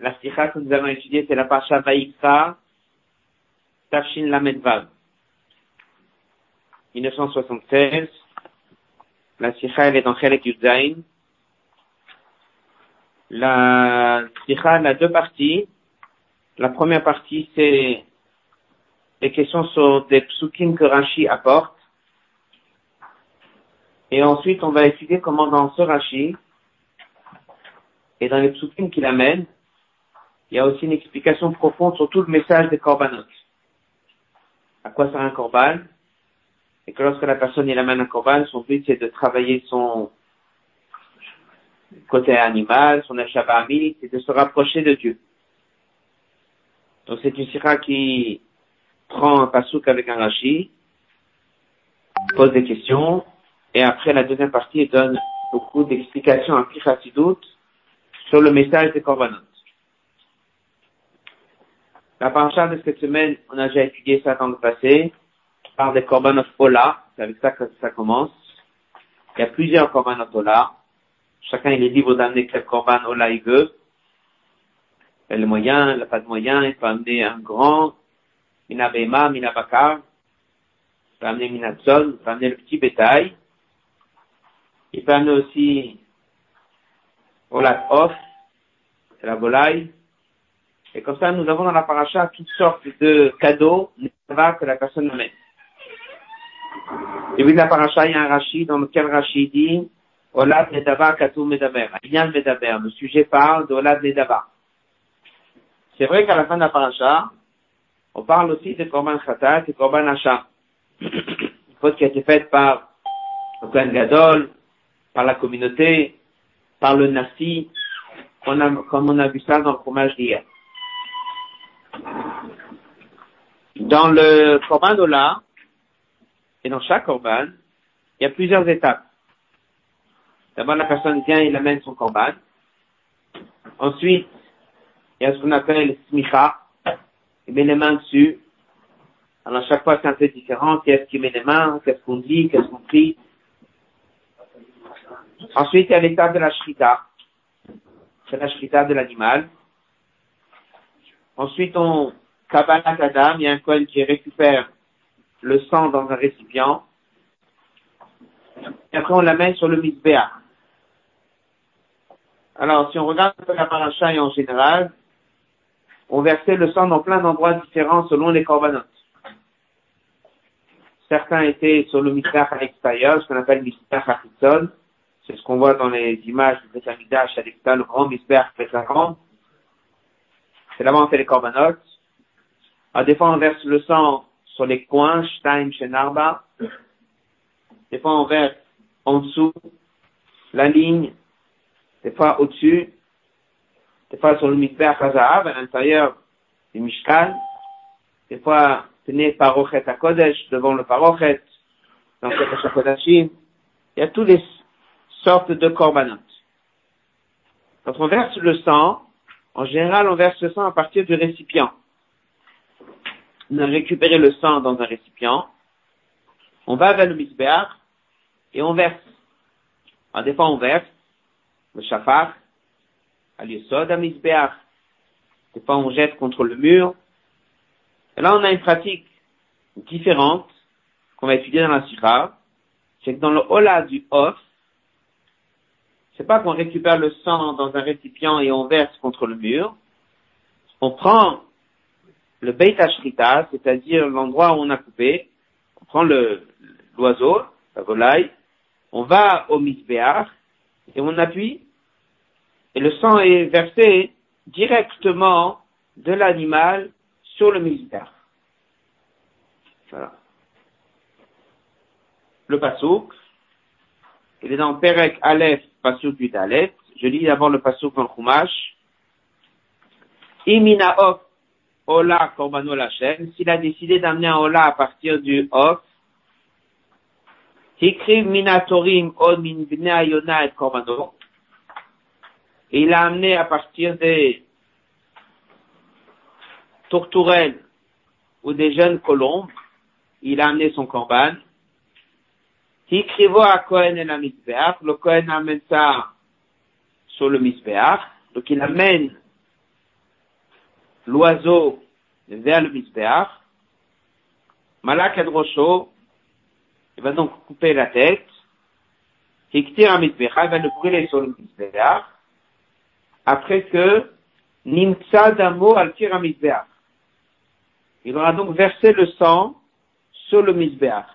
la sikha que nous avons étudiée, c'est la Pacha Vaïkra, Tafshin Lamedvav. 1976. La sikha, elle est dans Chelek Yudzain. La sikha, elle a deux parties. La première partie, c'est les questions sur des psukim que Rashi apporte. Et ensuite, on va étudier comment dans ce Rashi, et dans les psukim qu'il amène, il y a aussi une explication profonde sur tout le message des korbanot. À quoi sert un korban? Et que lorsque la personne il amène un korban, son but c'est de travailler son côté animal, son achabami, c'est de se rapprocher de Dieu. Donc c'est une sira qui prend un pasouk avec un rashi, pose des questions, et après la deuxième partie, donne beaucoup d'explications à Pichasidut sur le message des korbanot. La paracha de cette semaine, on a déjà étudié ça dans le passé, par des korbanot Ola, c'est avec ça que ça commence. Il y a plusieurs korbanot Ola. Chacun il est libre d'amener quel korban Ola il veut. Il a le moyen, il n'a pas de moyen, il peut amener un grand, mina bema, mina bakar, il peut amener mina tzon, il peut amener le petit bétail. Il peut amener aussi Olat off, c'est la volaille. Et comme ça, nous avons dans la paracha toutes sortes de cadeaux que la personne amène. Et puis, la paracha, il y a un Rashi dans lequel Rashi dit Olat Nedava Katou Medaber. Ayan Medaber. Le sujet parle d'Olat Nedava. C'est vrai qu'à la fin de la paracha, on parle aussi de Korban Khatat et Korban Asha. Une faute qui a été faite par le Kohen Gadol, par la communauté, par le Nasi, comme on a vu ça dans le fromage d'hier. Dans le Korban d'Ola, et dans chaque Korban, il y a plusieurs étapes. D'abord, la personne vient, il amène son Korban. Ensuite, il y a ce qu'on appelle smicha. Il met les mains dessus. Alors, chaque fois, c'est un peu différent. Qu'est-ce qu'il met les mains? Qu'est-ce qu'on dit? Qu'est-ce qu'on prie? Ensuite, il y a l'étape de la shrita. C'est la shrita de l'animal. Ensuite, on kabbalah kadam. Il y a un coin qui récupère le sang dans un récipient. Et après, on l'amène sur le misbéa. Alors, si on regarde la paracha en général, on versait le sang dans plein d'endroits différents selon les corbanotes. Certains étaient sur le mistère à l'extérieur, ce qu'on appelle mistère Hachitzon. C'est ce qu'on voit dans les images du Betamidash à l'extérieur, le grand mistère grand. C'est là-bas on fait les corbanotes. Alors, des fois, on verse le sang sur les coins, Stein, Shenarba. Des fois, on verse en dessous, la ligne, des fois au-dessus, des fois sur le Mizbeach Hazahav, à l'intérieur du Mishkan, des fois tenez Parochet à Kodesh, devant le Parochet, dans le Kodashim. Il y a toutes les sortes de korbanot. Quand on verse le sang, en général, on verse le sang à partir du récipient. On a récupéré le sang dans un récipient, on va vers le Mizbeach, et on verse. Alors, des fois, on verse le shafar, à l'yesod, à Mizbeach. Des fois, on jette contre le mur. Et là, on a une pratique différente qu'on va étudier dans la sikha. C'est que dans le hola du off, c'est pas qu'on récupère le sang dans un récipient et on verse contre le mur. On prend le beit ashrita, c'est-à-dire l'endroit où on a coupé. On prend le, l'oiseau, la volaille. On va au misbéach et on appuie. Et le sang est versé directement de l'animal sur le misbéach. Voilà. Le pasouk, il est dans Perek Aleph, pasouk du Dalet. Je lis d'abord le pasouk dans le Chumash. Imina of Ola. S'il a décidé d'amener un Ola à partir du Off, Minatorim Korbano. Et il a amené à partir des tourterelles ou des jeunes colombes, il a amené son corban. Hikrivo à Kohen et la Mizbeach. Le Kohen amène ça sur le Mizbeach. Donc il amène l'oiseau vers le misbéach, Malak Adrosho, il va donc couper la tête, Hiktir Misbéach, il va le brûler sur le misbéach, après que Nimtsa Damo al Misbéach. Il aura donc versé le sang sur le misbéach.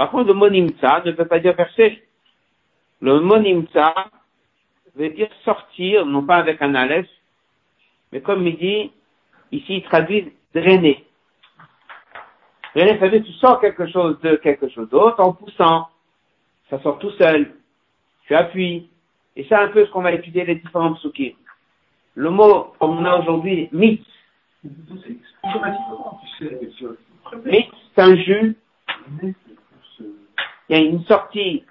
Par contre, le mot Nimtsa ne veut pas dire verser. Le mot Nimtsa veut dire sortir, non pas avec un aleph, mais comme il dit, ici il traduit drainer. Drainer, ça veut dire tu sors quelque chose de quelque chose d'autre en poussant. Ça sort tout seul. Tu appuies. Et c'est un peu ce qu'on va étudier les différents psukim. Le mot, comme on a aujourd'hui, mythe. Mythe, c'est un jus. Il y a une sortie,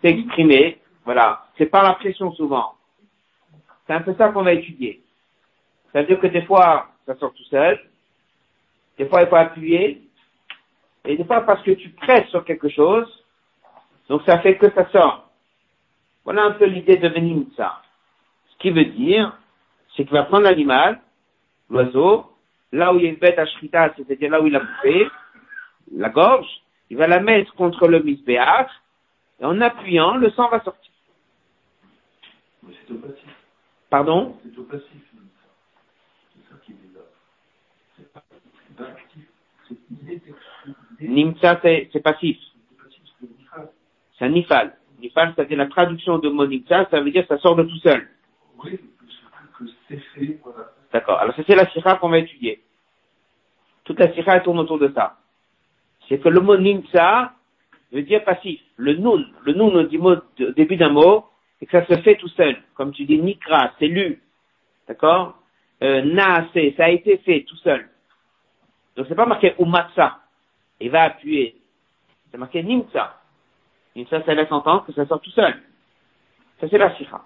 c'est exprimé. Voilà. C'est par la pression souvent. C'est un peu ça qu'on va étudier. Ça veut dire que des fois, ça sort tout seul. Des fois, il faut appuyer. Et des fois, parce que tu presses sur quelque chose, donc ça fait que ça sort. Voilà un peu l'idée de ça. Ce qui veut dire, c'est qu'il va prendre l'animal, l'oiseau, là où il y a une bête à c'est-à-dire là où il a coupé, la gorge, il va la mettre contre le misbéach, et en appuyant, le sang va sortir. C'est au passif. Pardon? C'est au passif. C'est ça qui est là. C'est pas actif. Nimsa, c'est passif. C'est un nifal. Nifal, c'est la traduction de mot nimsa, ça veut dire que ça sort de tout seul. Oui, que c'est fait, voilà. D'accord. Alors, c'est la sira qu'on va étudier. Toute la sira tourne autour de ça. C'est que le mot nimsa veut dire passif. Le nun, le nun au début d'un mot, c'est que ça se fait tout seul. Comme tu dis nikra, c'est lu. D'accord? Euh, ça a été fait tout seul. Donc c'est pas marqué umatsa. Il va appuyer. C'est marqué nimsa. Nimsa, ça laisse entendre que ça sort tout seul. Ça c'est la sira.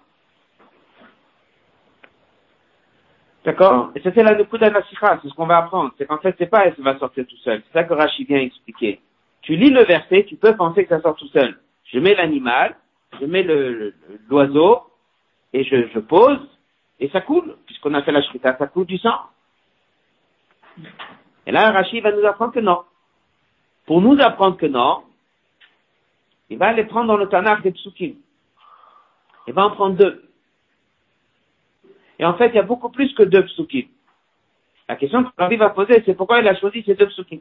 D'accord Et c'est la nukuda sira, c'est ce qu'on va apprendre. C'est qu'en fait c'est pas elle va sortir tout seul. C'est ça que Rashi vient expliquer. Tu lis le verset, tu peux penser que ça sort tout seul. Je mets l'animal, je mets l'oiseau, et je, pose, et ça coule, puisqu'on a fait la shrita, ça coule du sang. Et là, Rachid va nous apprendre que non. Pour nous apprendre que non, il va aller prendre dans le Tanakh des psukim. Il va en prendre deux. Et en fait, il y a beaucoup plus que deux psukim. La question que Rabbi va poser, c'est pourquoi il a choisi ces deux psukim.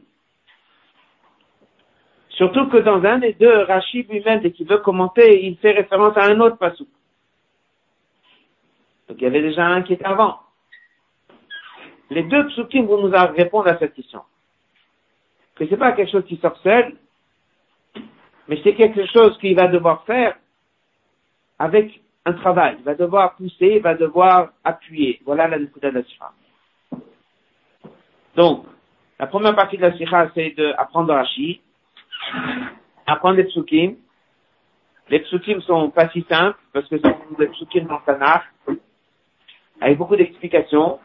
Surtout que dans un des deux, Rachid lui-même, dès qu'il veut commenter, il fait référence à un autre passou. Donc il y avait déjà un qui était avant. Les deux psukim vont nous répondre à cette question. Que c'est pas quelque chose qui sort seul, mais c'est quelque chose qu'il va devoir faire avec un travail. Il va devoir pousser, il va devoir appuyer. Voilà la Nikuda de la Sikha. Donc, la première partie de la Sikha, c'est d'apprendre Rachid apprendre les psukim. Les psukim sont pas si simples parce que c'est des psukim dans Tanakh avec beaucoup d'explications.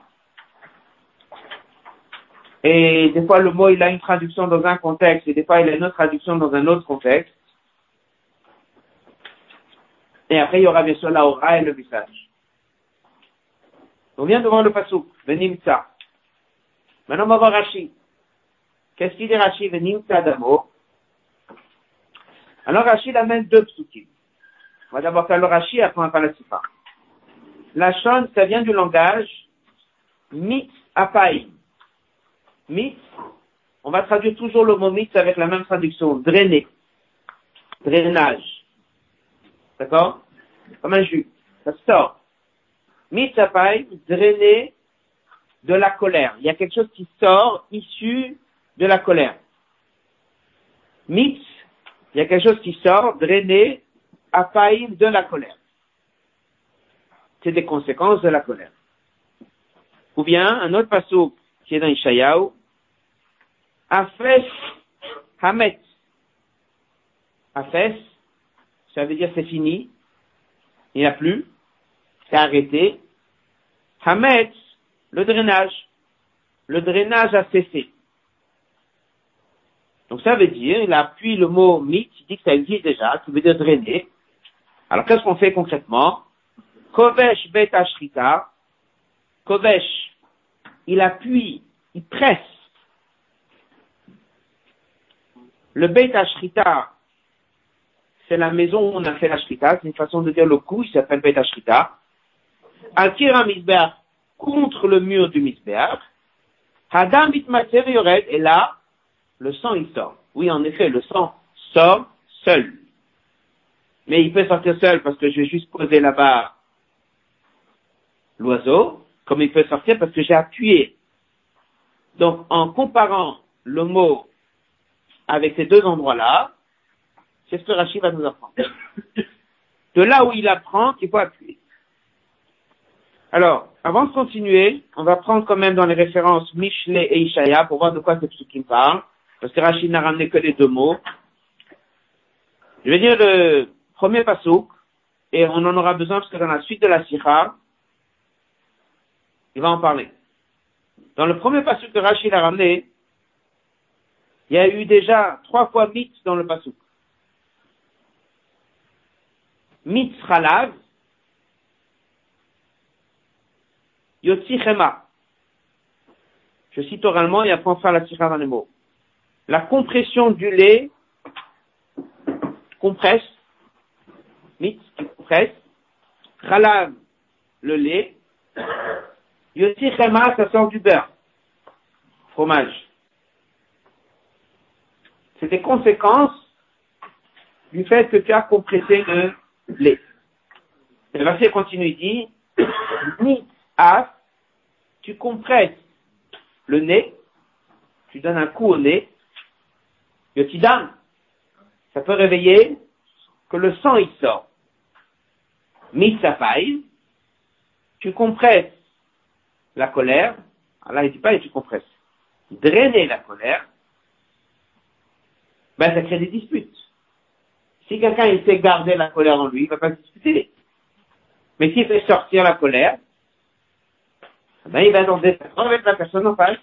Et des fois, le mot, il a une traduction dans un contexte et des fois, il a une autre traduction dans un autre contexte. Et après, il y aura bien sûr la aura et le message. On vient devant le pasouk, Venimtsa. Maintenant, on va voir Rashi. Qu'est-ce qu'il dit Rashi, Venimtsa d'amo? Alors Rachid amène deux psukim. On va d'abord faire le Rachid, après on va faire la sifa. La shon, ça vient du langage mit apaï. Mit, on va traduire toujours le mot mit avec la même traduction, drainer, drainage. D'accord Comme un jus, ça sort. Mit apaï, drainer de la colère. Il y a quelque chose qui sort issu de la colère. Mit, il y a quelque chose qui sort, drainé, à faillir de la colère. C'est des conséquences de la colère. Ou bien, un autre passage qui est dans Ishayahu, Afes Hamet. Afes, ça veut dire c'est fini, il n'y a plus, c'est arrêté. Hamet, le drainage. Le drainage a cessé. Donc ça veut dire, il appuie le mot mit, il dit que ça existe déjà, qui veut dire drainer. Alors qu'est-ce qu'on fait concrètement? Kovesh bet ashrita, Kovesh, il appuie, il presse. Le Beit Ashrita, c'est la maison où on a fait la Shrita, c'est une façon de dire le coup, il s'appelle Beit Ashrita. Al-Kira contre le mur du Misbeach. Hadam Bitmaser Yored, et là, le sang il sort. Oui, en effet, le sang sort seul. Mais il peut sortir seul parce que je vais juste poser là-bas l'oiseau, comme il peut sortir parce que j'ai appuyé. Donc, en comparant le mot avec ces deux endroits-là, c'est ce que Rachid va nous apprendre. De là où il apprend qu'il faut appuyer. Alors, avant de continuer, on va prendre quand même dans les références Michelet et Ishaya pour voir de quoi qui me parle, parce que Rachid n'a ramené que les deux mots. Je vais dire le premier pasouk, et on en aura besoin parce que dans la suite de la sikha, il va en parler. Dans le premier pasouk que Rachid a ramené, il y a eu déjà trois fois mit dans le pasouk. Mit Chalav, Yotzi Chema. Je cite oralement et après on la sikha dans les mots. La compression du lait compresse, mit qui compresse, Chalav, le lait, Yotzi Chema, ça sort du beurre, fromage. C'est des conséquences du fait que tu as compressé le Le verset continue, il dit, ni as, tu compresses le nez, tu donnes un coup au nez, yotidam, ça peut réveiller que le sang il sort. Mitsapaï, tu compresses la colère, alors il dit pas et tu compresses. Drainer la colère, ben ça crée des disputes. Si quelqu'un il sait garder la colère en lui, il va pas discuter. Mais s'il fait sortir la colère, ben il va des avec la personne en face.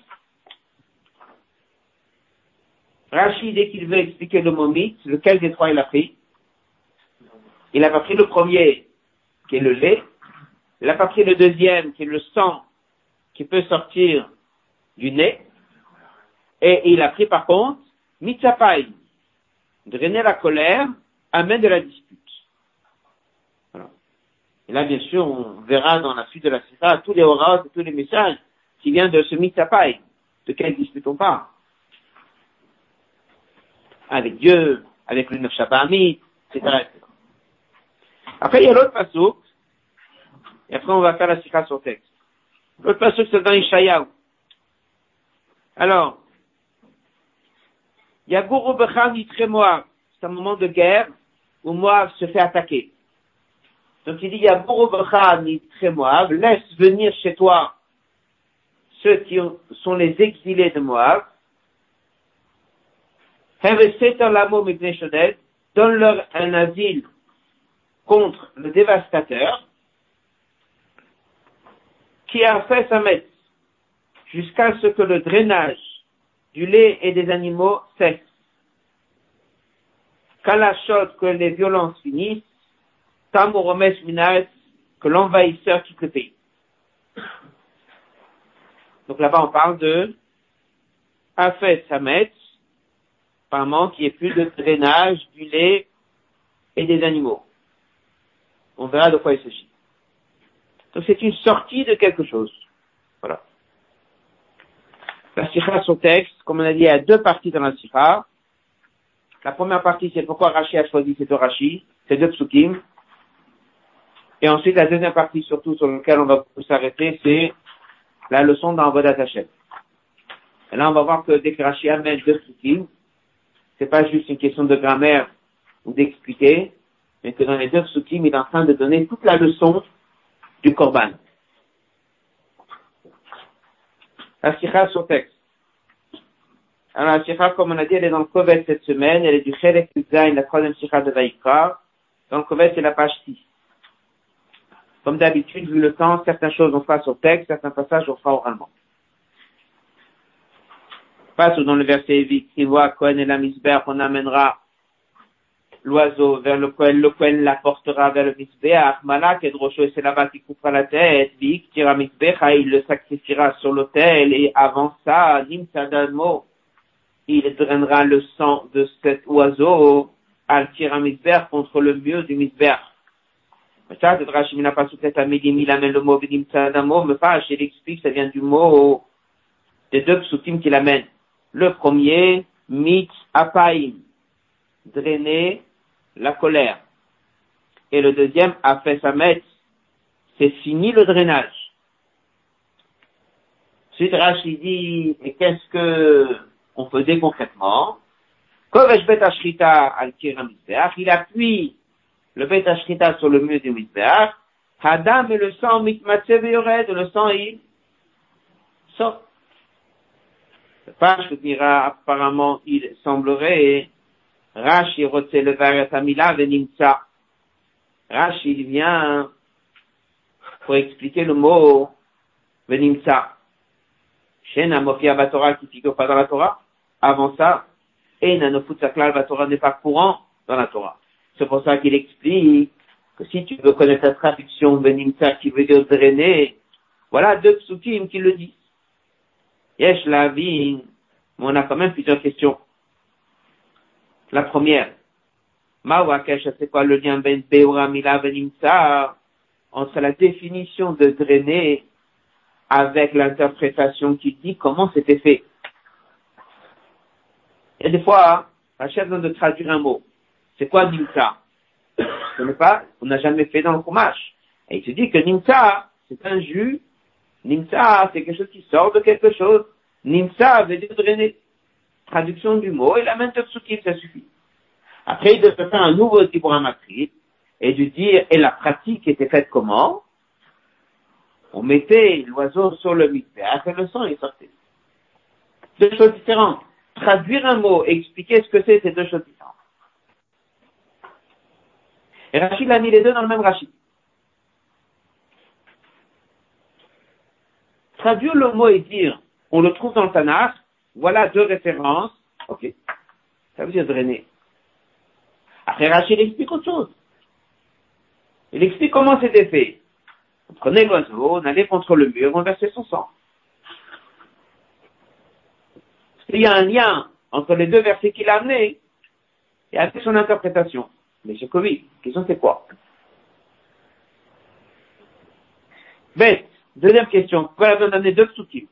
Rachid, dès qu'il veut expliquer le mot lequel des trois il a pris? Il n'a pas pris le premier, qui est le lait. Il n'a pas pris le deuxième, qui est le sang, qui peut sortir du nez. Et il a pris par contre, mitzapai, drainer la colère amène de la dispute. Et là, bien sûr, on verra dans la suite de la Sira tous les oracles, tous les messages qui viennent de ce mitzapai. De quelle dispute on parle? Avec Dieu, avec le Neuf etc., Après, il y a l'autre passage, et après on va faire la Sira sur texte. L'autre passage, c'est dans Ishayahu. Alors, il y a Gourou Bechan Moab. C'est un moment de guerre où Moab se fait attaquer. Donc il dit, il y a Gourou Bechan Moab. Laisse venir chez toi ceux qui sont les exilés de Moab. Donne-leur un asile contre le dévastateur qui a fait sa messe jusqu'à ce que le drainage du lait et des animaux cesse. Chose que les violences finissent, Tamoromes Minas, que l'envahisseur quitte le pays. Donc là-bas, on parle de Afet Samet, apparemment qui est plus de drainage du lait et des animaux. On verra de quoi il s'agit. Donc c'est une sortie de quelque chose. Voilà. La sikha, son texte, comme on a dit, il y a deux parties dans la sikha. La première partie, c'est pourquoi Rashi a choisi ces deux Rashi, ces deux psukim. Et ensuite, la deuxième partie, surtout sur laquelle on va s'arrêter, c'est la leçon d'Envodat Hashem. Et là, on va voir que dès que Rashi amène deux psukim, c'est pas juste une question de grammaire ou d'expliquer, mais que dans les deux psukim, il est en train de donner toute la leçon du korban. La sur texte. Alors, la sikha, comme on a dit, elle est dans le Kovet cette semaine. Elle est du Chelek Zain, la troisième sikha de Vaikra. Dans le Kovet, c'est la page 6. Comme d'habitude, vu le temps, certaines choses on fera sur texte, certains passages on fera oralement. Passe dans le verset 8, qui voit Cohen et la on amènera l'oiseau vers le Kohen, le Kohen l'apportera vers le Misbeach, Malak et Drosho, et c'est là-bas qu'il coupera la tête, Vik tira Misbeach, il le sacrifiera sur l'autel, et avant ça, Nimsadamo, il drainera le sang de cet oiseau, al Misbeach contre le mur du midi, il amène le mot Nimsadamo, mais pas, il explique, ça vient du mot des deux psukim qu'il amène. Le premier, Mit Apaim, drainer la colère. Et le deuxième a fait sa mette. C'est fini le drainage. Ensuite, Rachid dit, mais qu'est-ce que on faisait concrètement? Il appuie le bet ashrita sur le mur du misbeach. Hadam et le sang mitmatse le sang il sort. Le page dira apparemment, il semblerait Rashi rotse le Amila venimtsa. Rashi, il vient pour expliquer le mot venimtsa. Shena mofia batora qui figure pas dans la Torah. Avant ça, Ena nofutsaklal batora n'est pas courant dans la Torah. C'est pour ça qu'il explique que si tu veux connaître la traduction venimtsa qui veut dire drainer, voilà deux psukim qui le disent. Yesh mais on a quand même plusieurs questions. La première, Mawakesh, c'est quoi le lien ben Beura Mila Venimsa entre la définition de drainer avec l'interprétation qui dit comment c'était fait? Et des fois, la chef de traduire un mot. C'est quoi Nimsa Ce n'est pas, on n'a jamais fait dans le fromage. Et il se dit que Nimsa, c'est un jus. Nimsa, c'est quelque chose qui sort de quelque chose. Nimsa veut dire drainer traduction du mot et la main de ça suffit. Après, il devait faire un nouveau matrice et de dire, et la pratique était faite comment? On mettait l'oiseau sur le mystère et le sang est sorti. Deux choses différentes. Traduire un mot et expliquer ce que c'est, c'est deux choses différentes. Et Rachid a mis les deux dans le même Rachid. Traduire le mot et dire, on le trouve dans le Tanakh, voilà deux références. Ok. Ça veut dire drainer. Après, Rachid explique autre chose. Il explique comment c'était fait. On prenait l'oiseau, on allait contre le mur, on versait son sang. Il y a un lien entre les deux versets qu'il a amenés et avec son interprétation. Mais Covid. La question c'est quoi? Bête. Deuxième question. Pourquoi il a besoin d'amener deux psukim?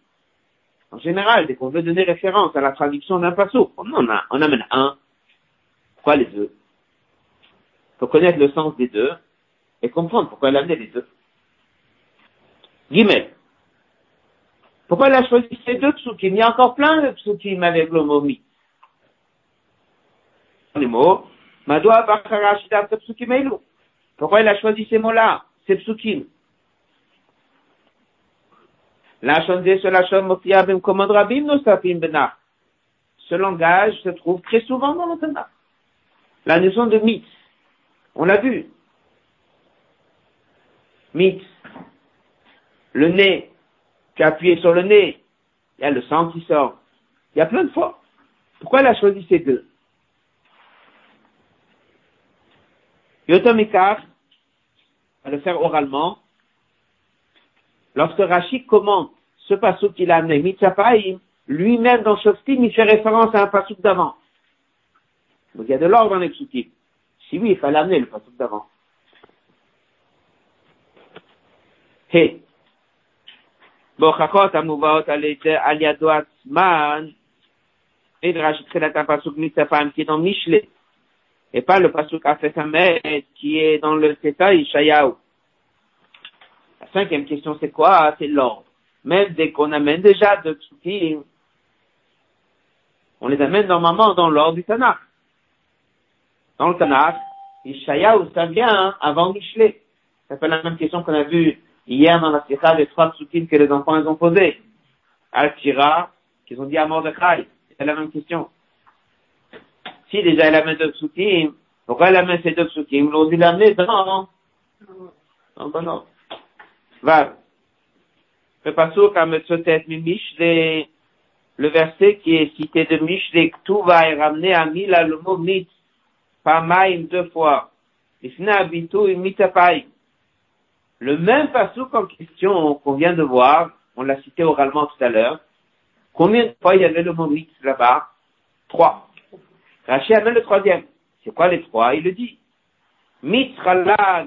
En général, dès qu'on veut donner référence à la traduction d'un passo, on en a, on amène un. Pourquoi les deux? Il faut connaître le sens des deux et comprendre pourquoi elle a amené les deux. Guillemets. Pourquoi elle a choisi ces deux psukim? Il y a encore plein de psukim avec le mot mi. Les mots. Pourquoi elle a choisi ces mots-là? Ces psukim. Ce langage se trouve très souvent dans le Tanakh. La notion de mythe, on l'a vu. Mythe, le nez, tu appuyé sur le nez, il y a le sang qui sort. Il y a plein de fois. Pourquoi elle a choisi ces deux? Yotomikar, va le faire oralement, Lorsque Rachid commente ce passouk qu'il a amené, Mitzapaim, lui-même dans Shoftim, il fait référence à un passouk d'avant. Donc il y a de l'ordre dans les. Si oui, il fallait amener le passouk d'avant. Hey. Bochachot Ishayahu. Cinquième question, c'est quoi? C'est l'ordre. Même dès qu'on amène déjà deux psukim, on les amène normalement dans l'ordre du Tanakh. Dans le Tanakh, où ça vient avant Michelet. Ça fait la même question qu'on a vue hier dans la Sikha des trois psukim que les enfants ont posés. Al-Tira, qu'ils ont dit à Mordechai. C'est la même question. Si déjà elle amène deux psukim, pourquoi elle amène ces deux psukim? Ils l'ont dû l'amener dans, non, non, non. Vav. Le pasuk à Mishle, le verset qui est cité de Mishle, tout va est ramené à Mila le mot mit. Pamaim deux fois. Le même pasouk en question qu'on vient de voir, on l'a cité oralement tout à l'heure. Combien de fois il y avait le mot mit là-bas? Trois. Rachid amène le troisième. C'est quoi les trois? Il le dit. Mitrala.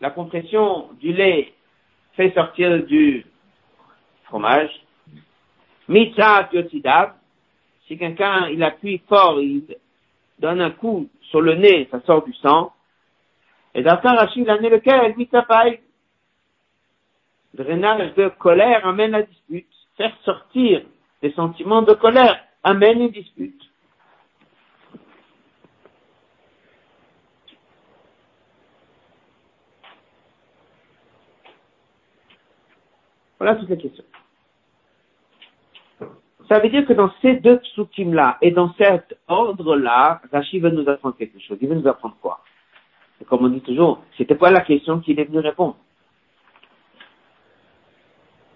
La compression du lait fait sortir du fromage. Mitra yotidav. Si quelqu'un, il appuie fort, il donne un coup sur le nez, ça sort du sang. Et ça, Rachid a lequel Mitapaï. Drainage de colère amène la dispute. Faire sortir des sentiments de colère amène une dispute. Voilà toutes les questions. Ça veut dire que dans ces deux psukim-là et dans cet ordre-là, Rachid veut nous apprendre quelque chose. Il veut nous apprendre quoi? Comme on dit toujours, c'était pas la question qu'il est venu répondre.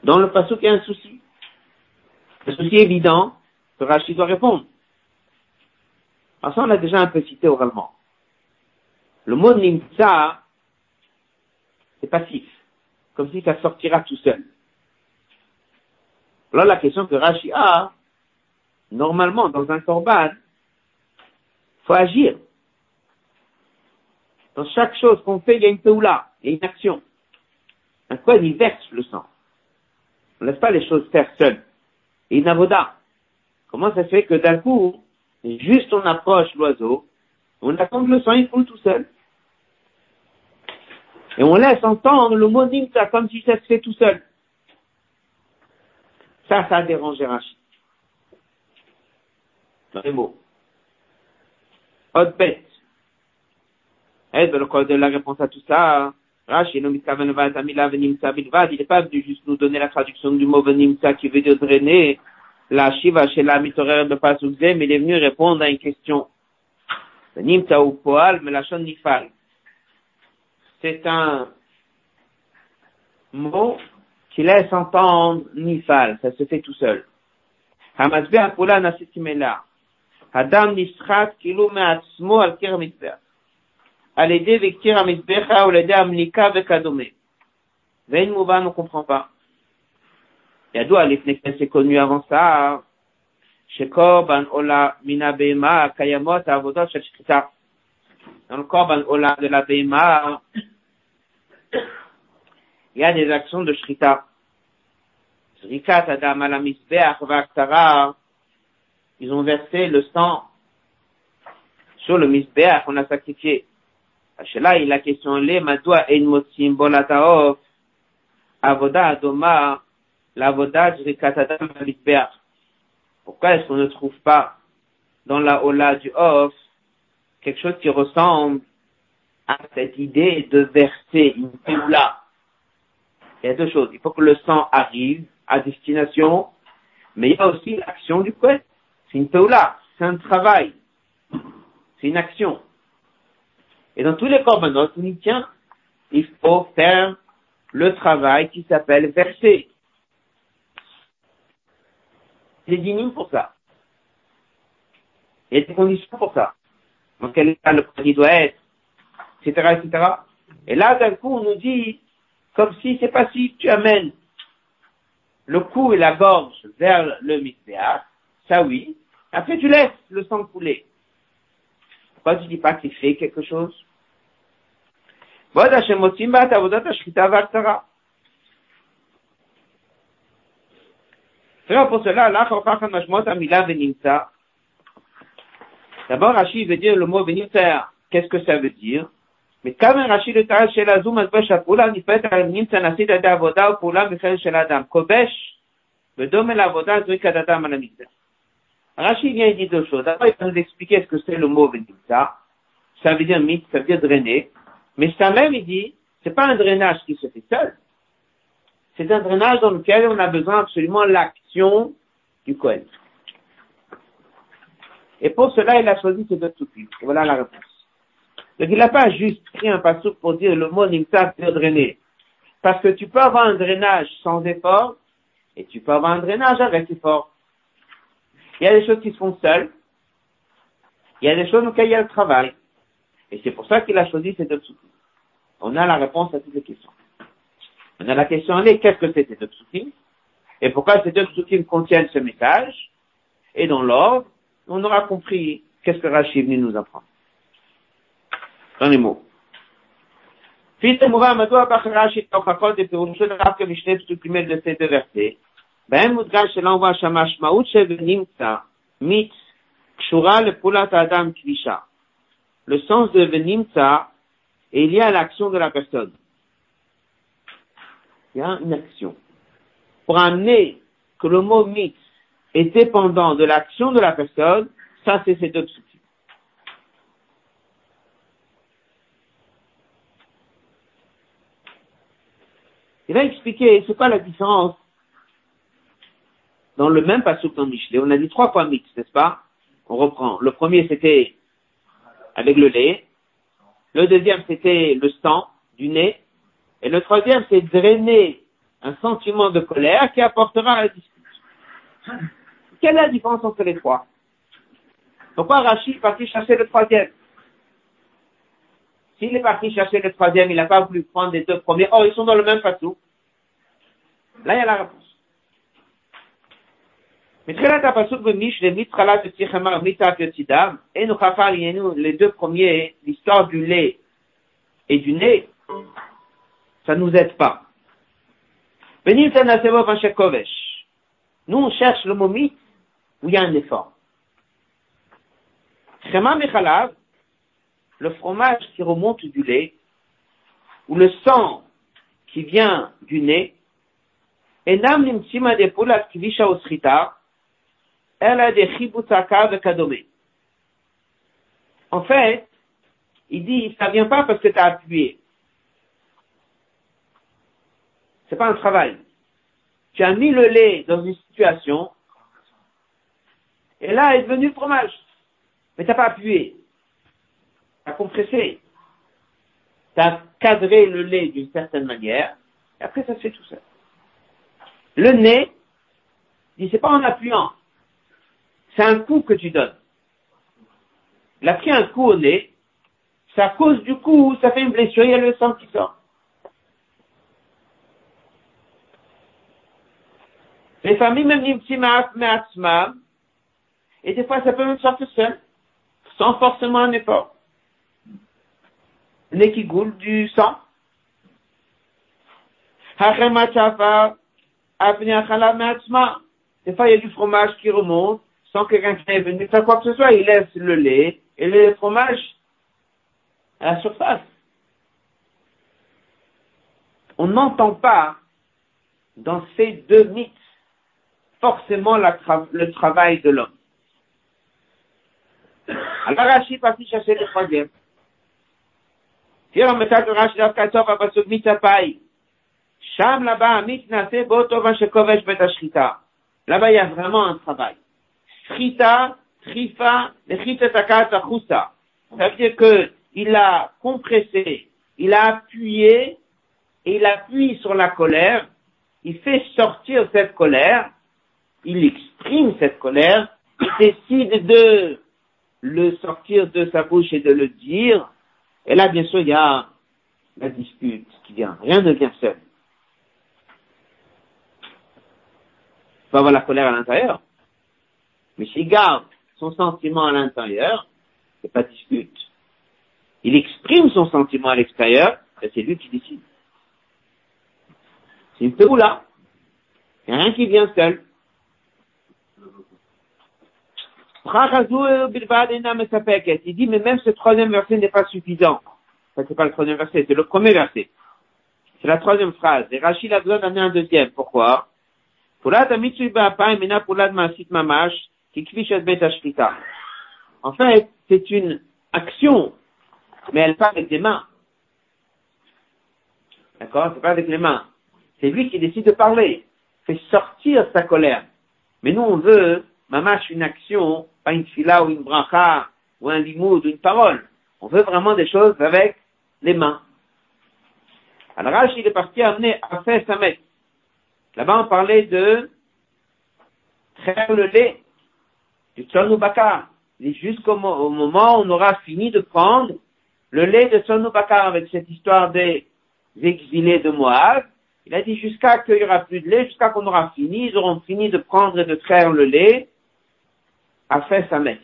Dans le passage, il y a un souci. Un souci évident que Rachid doit répondre. Alors ça, on l'a déjà un peu cité oralement. Le mot nimsa, c'est passif. Comme si ça sortira tout seul. Alors la question que Rashi a, normalement, dans un corban, faut agir. Dans chaque chose qu'on fait, il y a une peoula, il y a une action. Un quoi il verse le sang. On ne laisse pas les choses faire seules. Et une avoda. Comment ça se fait que d'un coup, juste on approche l'oiseau, on attend que le sang il coule tout seul. Et on laisse entendre le mot nimta comme si ça se fait tout seul. Ça, ça a dérangé Rachid. Dans les mots. Autre bête. Et dans le de la réponse à tout ça, Rachid, il n'est pas venu juste nous donner la traduction du mot venimsa qui veut dire drainer la shiva chez la mitorer de Pasukze, mais il est venu répondre à une question. Venimsa ou poal, mais la nifal. C'est un mot qui laisse entendre Nifal, ça se fait tout seul. Hamasbeh Pola Nasetimela. Adam Nischat Kilo Meatzmo al Kir Mizbech. À l'aider Vektir Amizbecha ou l'aider Amnika Vekadome. Vein Mouba ne comprend pas. Yadou Alifneken c'est connu avant ça. Shekorban Ola Mina Bema Kayamot Avodot Shel Shkita. Dans le Korban Ola de la Bema, il y a des actions de Shrita. Zrikat Adam ils ont versé le sang sur le Misbeach qu'on a sacrifié. Là, il a question les Madoua ein motzim bolataof avoda adoma l'avoda Zrikat Adam Misbeach. Pourquoi est-ce qu'on ne trouve pas dans la Ola du Off quelque chose qui ressemble à cette idée de verser une peoula il y a deux choses. Il faut que le sang arrive à destination, mais il y a aussi l'action du couette. C'est une peoula, c'est un travail, c'est une action. Et dans tous les corbanotes, on y tient, il faut faire le travail qui s'appelle verser. Des dynimes pour ça. Il y a des conditions pour ça. Dans quel état le produit doit être, etc., etc. Et là, d'un coup, on nous dit, comme si c'est pas si tu amènes le cou et la gorge vers le misbéach, ça oui, après tu laisses le sang couler pas, je dis pas qu'il fait quelque chose? pour cela, D'abord, Rachid veut dire le mot venimta. Qu'est-ce que ça veut dire? Mais quand Rachid le chez la zoom, peut être à ou chez. Kobesh, le la voda, zouikadadam à la. Rachid vient dit deux choses. D'abord, il va nous expliquer ce que c'est le mot venimsa. Ça veut dire mit, ça veut dire drainer. Mais ça même, il dit, c'est pas un drainage qui se fait seul. C'est un drainage dans lequel on a besoin absolument l'action du Kohen. Et pour cela, il a choisi ces deux soupils. Voilà la réponse. Donc il n'a pas juste pris un passage pour dire le mot nimsa veut drainer. Parce que tu peux avoir un drainage sans effort, et tu peux avoir un drainage avec effort. Il y a des choses qui se font seules. Il y a des choses auxquelles il y a le travail. Et c'est pour ça qu'il a choisi ces deux psukim. On a la réponse à toutes les questions. On a la question, est qu'est-ce que c'est ces deux Et pourquoi ces deux psukim contiennent ce message? Et dans l'ordre, on aura compris qu'est-ce que Rachid nous apprendre. Dans les mots. בהם מודגש שלא שהמשמעות שבנמצא מיץ קשורה לפעולת האדם כבישה. Le sens de venimtsa est lié à l'action de la personne. Il y a une action. Pour amener que le mot mitz est dépendant de l'action de la personne, ça c'est ces deux psukim. Il va expliquer c'est quoi la différence dans le même passage dans Michelet. On a dit trois fois mix, n'est-ce pas? On reprend. Le premier c'était avec le lait. Le deuxième c'était le sang du nez. Et le troisième c'est drainer un sentiment de colère qui apportera la discussion. Quelle est la différence entre les trois? Pourquoi Rachid est parti chercher le troisième? S'il est parti chercher le troisième, il n'a pas voulu prendre les deux premiers. Oh, ils sont dans le même fatou. Là, il y a la réponse. Les deux premiers, l'histoire du lait et du nez, ça nous aide pas. Nous, on cherche le mot où il y a un effort. Le fromage qui remonte du lait, ou le sang qui vient du nez, enam nimtsima de pulat kvisha elle a des de kadomé. En fait, il dit, ça vient pas parce que tu as appuyé. C'est pas un travail. Tu as mis le lait dans une situation, et là est venu le fromage. Mais t'as pas appuyé. T'as compressé. T'as cadré le lait d'une certaine manière, et après ça se fait tout seul. Le nez, dit c'est pas en appuyant. C'est un coup que tu donnes. Il a pris un coup au nez, à cause du coup, ça fait une blessure, il y a le sang qui sort. Les familles, même et des fois ça peut même sortir seul, sans forcément un effort. Le nez qui goule du sang. Des fois, il y a du fromage qui remonte, sans que quelqu'un est venu faire quoi que ce soit, il laisse le lait et le fromage à la surface. On n'entend pas dans ces deux mythes forcément le travail de l'homme. Alors Rachid chercher le troisième. Là-bas, il y a vraiment un travail. Shrita, trifa, Ça veut dire que il a compressé, il a appuyé, et il appuie sur la colère, il fait sortir cette colère, il exprime cette colère, il décide de le sortir de sa bouche et de le dire. Et là, bien sûr, il y a la dispute qui vient. Rien ne vient seul. Il faut avoir la colère à l'intérieur. Mais s'il garde son sentiment à l'intérieur, c'est pas dispute. Il exprime son sentiment à l'extérieur, et c'est lui qui décide. C'est une là. Il n'y a rien qui vient seul. Il dit, mais même ce troisième verset n'est pas suffisant. Ça, c'est pas le troisième verset, c'est le premier verset. C'est la troisième phrase. Et Rachid a besoin d'amener un deuxième. Pourquoi? En fait, c'est une action, mais elle pas avec les mains. D'accord? C'est pas avec les mains. C'est lui qui décide de parler. Fait sortir sa colère. Mais nous, on veut, mamache, une action pas une fila ou une bracha ou un limoud ou une parole. On veut vraiment des choses avec les mains. Alors Rach, il est parti amener à faire Samet. Là-bas, on parlait de traire le lait, du baka, jusqu'au moment où on aura fini de prendre le lait de son avec cette histoire des exilés de Moab. Il a dit jusqu'à qu'il n'y aura plus de lait, jusqu'à qu'on aura fini, ils auront fini de prendre et de traire le lait, a sa messe.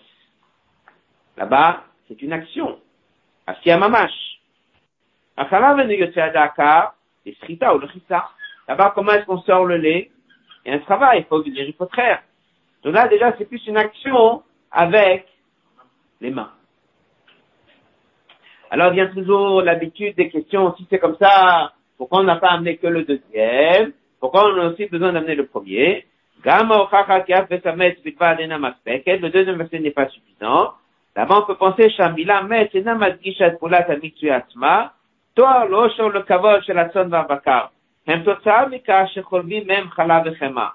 Là-bas, c'est une action. Asya Mamash. Là-bas, comment est-ce qu'on sort le lait? Il y a un travail, il faut venir, il faut traire. Donc là, déjà, c'est plus une action avec les mains. Alors vient toujours l'habitude des questions, si c'est comme ça, pourquoi on n'a pas amené que le deuxième? Pourquoi on a aussi besoin d'amener le premier? Le deuxième verset n'est pas suffisant. D'abord, on peut penser, Shamila, mais amitsuyatsma, toi, l'oshor le kavod chala v'chema.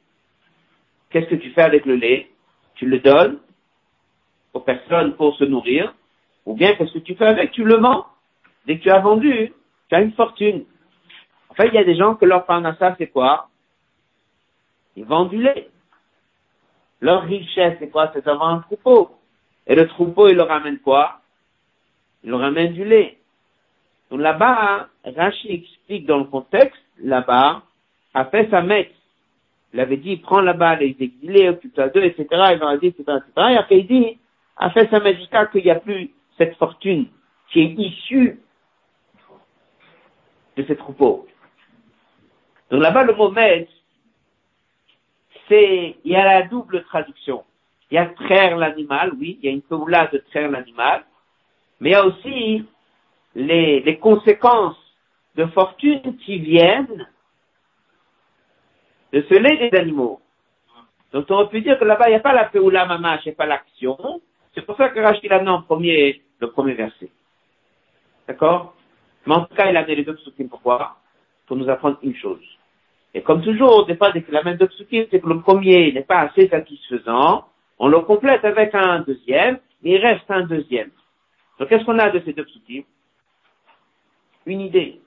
Qu'est-ce que tu fais avec le lait? Tu le donnes aux personnes pour se nourrir, ou bien qu'est-ce que tu fais avec? Tu le vends. Dès que tu as vendu, tu as une fortune. En fait, il y a des gens que leur ça, c'est quoi? Ils vendent du lait. Leur richesse, c'est quoi? C'est d'avoir un troupeau. Et le troupeau, il leur ramène quoi? Il leur ramène du lait. Donc là-bas, Rachid explique dans le contexte, là-bas, a fait sa messe il avait dit, prends là-bas les exilés, occupe-toi d'eux, etc. Il leur a dit, etc., etc. Et après, il dit, a fait sa magistrat qu'il n'y a plus cette fortune qui est issue de ces troupeaux. Donc là-bas, le mot c'est, il y a la double traduction. Il y a traire l'animal, oui, il y a une là de traire l'animal, mais il y a aussi les, les conséquences de fortune qui viennent de ce lait des animaux. Donc on peut dire que là-bas, il n'y a pas la peoula mamash, il n'y a pas l'action. C'est pour ça que Rachid a amené en premier le premier verset. D'accord? Mais en tout cas, il a amené les deux psukim. Pourquoi Pour nous apprendre une chose. Et comme toujours, des fois, dès qu'il deux psukim, c'est que le premier n'est pas assez satisfaisant. On le complète avec un deuxième, mais il reste un deuxième. Donc qu'est-ce qu'on a de ces deux psukim? Une idée.